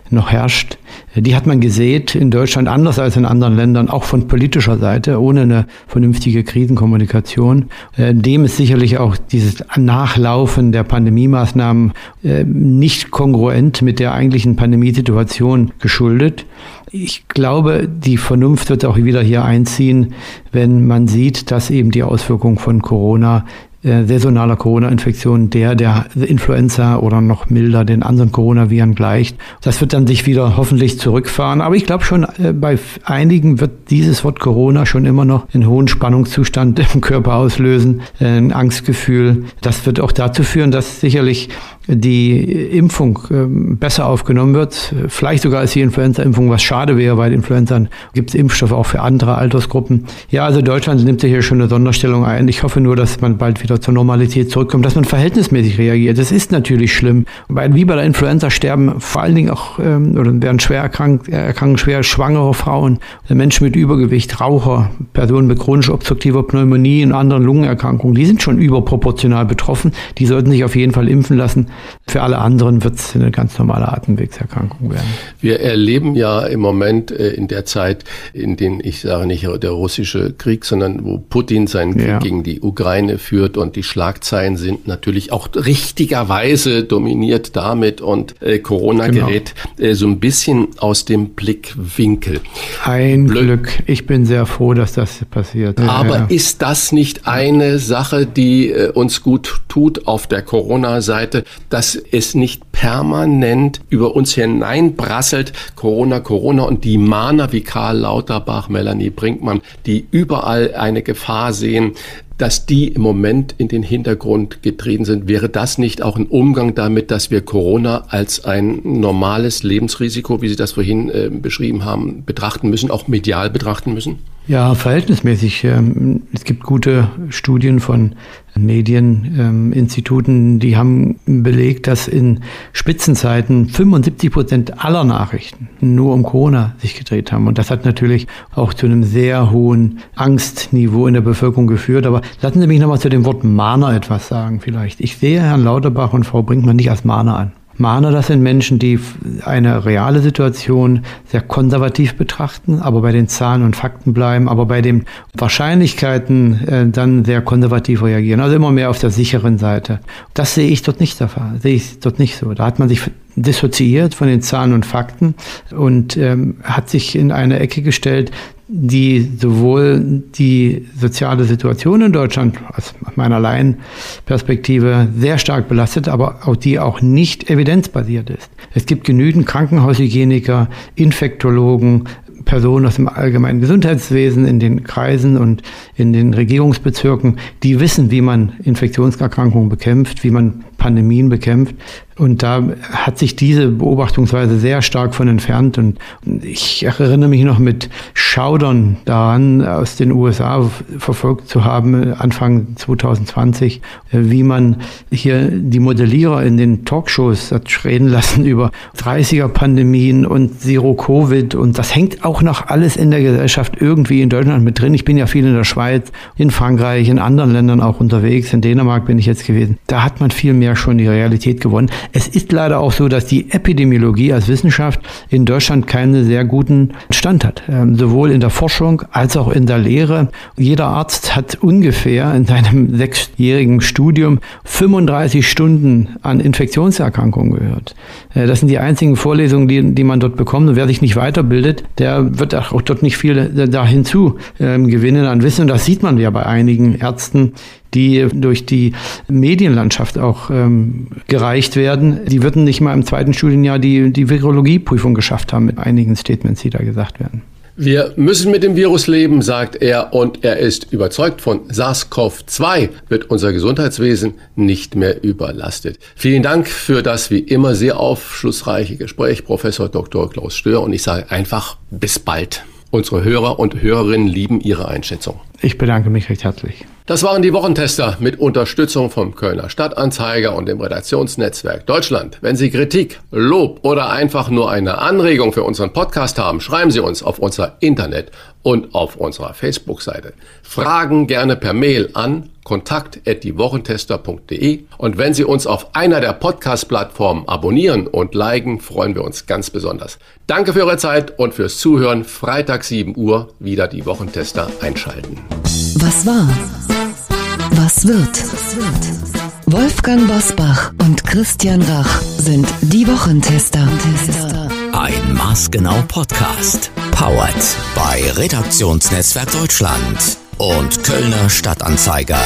noch herrscht. Die hat man gesät in Deutschland anders als in anderen Ländern, auch von politischer Seite, ohne eine vernünftige Krisenkommunikation. Äh, dem ist sicherlich auch dieses Nachlaufen der Pandemiemaßnahmen äh, nicht kongruent mit der eigentlichen Pandemiesituation geschuldet. Ich glaube, die Vernunft wird auch wieder hier einziehen, wenn man sieht, dass eben die Auswirkungen von Corona äh, saisonaler Corona-Infektion der der Influenza oder noch milder den anderen Coronaviren gleicht. Das wird dann sich wieder hoffentlich zurückfahren. Aber ich glaube schon, äh, bei einigen wird dieses Wort Corona schon immer noch einen hohen Spannungszustand *laughs* im Körper auslösen, äh, ein Angstgefühl. Das wird auch dazu führen, dass sicherlich die Impfung ähm, besser aufgenommen wird, vielleicht sogar als die Influenza-Impfung, was schade wäre, weil Influenza gibt es Impfstoffe auch für andere Altersgruppen. Ja, also Deutschland nimmt hier schon eine Sonderstellung ein. Ich hoffe nur, dass man bald wieder zur Normalität zurückkommt, dass man verhältnismäßig reagiert. Das ist natürlich schlimm, weil wie bei der Influenza sterben vor allen Dingen auch ähm, oder werden schwer erkrankt, erkranken schwer schwangere Frauen, Menschen mit Übergewicht, Raucher, Personen mit chronisch obstruktiver Pneumonie und anderen Lungenerkrankungen. Die sind schon überproportional betroffen. Die sollten sich auf jeden Fall impfen lassen. Für alle anderen wird es eine ganz normale Atemwegserkrankung werden. Wir erleben ja im Moment äh, in der Zeit, in den ich sage nicht der russische Krieg, sondern wo Putin seinen Krieg ja. gegen die Ukraine führt und die Schlagzeilen sind natürlich auch richtigerweise dominiert damit und äh, Corona genau. gerät äh, so ein bisschen aus dem Blickwinkel. Ein Blö Glück. Ich bin sehr froh, dass das passiert. Aber ja. ist das nicht eine Sache, die äh, uns gut tut auf der Corona-Seite? dass es nicht permanent über uns hineinbrasselt, Corona, Corona und die Mahner wie Karl Lauterbach, Melanie Brinkmann, die überall eine Gefahr sehen, dass die im Moment in den Hintergrund getreten sind. Wäre das nicht auch ein Umgang damit, dass wir Corona als ein normales Lebensrisiko, wie Sie das vorhin äh, beschrieben haben, betrachten müssen, auch medial betrachten müssen? Ja, verhältnismäßig. Ähm, es gibt gute Studien von Medieninstituten, die haben belegt, dass in Spitzenzeiten 75 Prozent aller Nachrichten nur um Corona sich gedreht haben. Und das hat natürlich auch zu einem sehr hohen Angstniveau in der Bevölkerung geführt. Aber lassen Sie mich nochmal zu dem Wort Mahner etwas sagen vielleicht. Ich sehe Herrn Lauterbach und Frau Brinkmann nicht als Mahner an. Mahner, das sind Menschen, die eine reale Situation sehr konservativ betrachten, aber bei den Zahlen und Fakten bleiben, aber bei den Wahrscheinlichkeiten äh, dann sehr konservativ reagieren. Also immer mehr auf der sicheren Seite. Das sehe ich dort nicht. Sehe ich dort nicht so. Da hat man sich dissoziiert von den Zahlen und Fakten und ähm, hat sich in eine Ecke gestellt, die sowohl die soziale Situation in Deutschland aus meiner Laienperspektive sehr stark belastet, aber auch die auch nicht evidenzbasiert ist. Es gibt genügend Krankenhaushygieniker, Infektologen, Personen aus dem allgemeinen Gesundheitswesen, in den Kreisen und in den Regierungsbezirken, die wissen, wie man Infektionserkrankungen bekämpft, wie man Pandemien bekämpft. Und da hat sich diese Beobachtungsweise sehr stark von entfernt. Und ich erinnere mich noch mit Schaudern daran, aus den USA verfolgt zu haben, Anfang 2020, wie man hier die Modellierer in den Talkshows hat reden lassen über 30er-Pandemien und Zero-Covid. Und das hängt auch noch alles in der Gesellschaft irgendwie in Deutschland mit drin. Ich bin ja viel in der Schweiz, in Frankreich, in anderen Ländern auch unterwegs. In Dänemark bin ich jetzt gewesen. Da hat man viel mehr schon die Realität gewonnen. Es ist leider auch so, dass die Epidemiologie als Wissenschaft in Deutschland keinen sehr guten Stand hat. Ähm, sowohl in der Forschung als auch in der Lehre. Jeder Arzt hat ungefähr in seinem *laughs* sechsjährigen Studium 35 Stunden an Infektionserkrankungen gehört. Äh, das sind die einzigen Vorlesungen, die, die man dort bekommt. Und wer sich nicht weiterbildet, der wird auch dort nicht viel da hinzu ähm, gewinnen an Wissen. Und das sieht man ja bei einigen Ärzten, die durch die Medienlandschaft auch ähm, gereicht werden. Die würden nicht mal im zweiten Studienjahr die, die Virologieprüfung geschafft haben mit einigen Statements, die da gesagt werden. Wir müssen mit dem Virus leben, sagt er, und er ist überzeugt, von SARS-CoV-2 wird unser Gesundheitswesen nicht mehr überlastet. Vielen Dank für das wie immer sehr aufschlussreiche Gespräch, Professor Dr. Klaus Stör, und ich sage einfach bis bald. Unsere Hörer und Hörerinnen lieben Ihre Einschätzung. Ich bedanke mich recht herzlich. Das waren die Wochentester mit Unterstützung vom Kölner Stadtanzeiger und dem Redaktionsnetzwerk Deutschland. Wenn Sie Kritik, Lob oder einfach nur eine Anregung für unseren Podcast haben, schreiben Sie uns auf unser Internet und auf unserer Facebook-Seite. Fragen gerne per Mail an kontakt.diewochentester.de und wenn Sie uns auf einer der Podcast-Plattformen abonnieren und liken, freuen wir uns ganz besonders. Danke für Ihre Zeit und fürs Zuhören. Freitag 7 Uhr wieder die Wochentester einschalten. Was war? Was wird? Wolfgang Bosbach und Christian Rach sind die Wochentester. Ein Maßgenau Podcast. Powered bei Redaktionsnetzwerk Deutschland und Kölner Stadtanzeiger.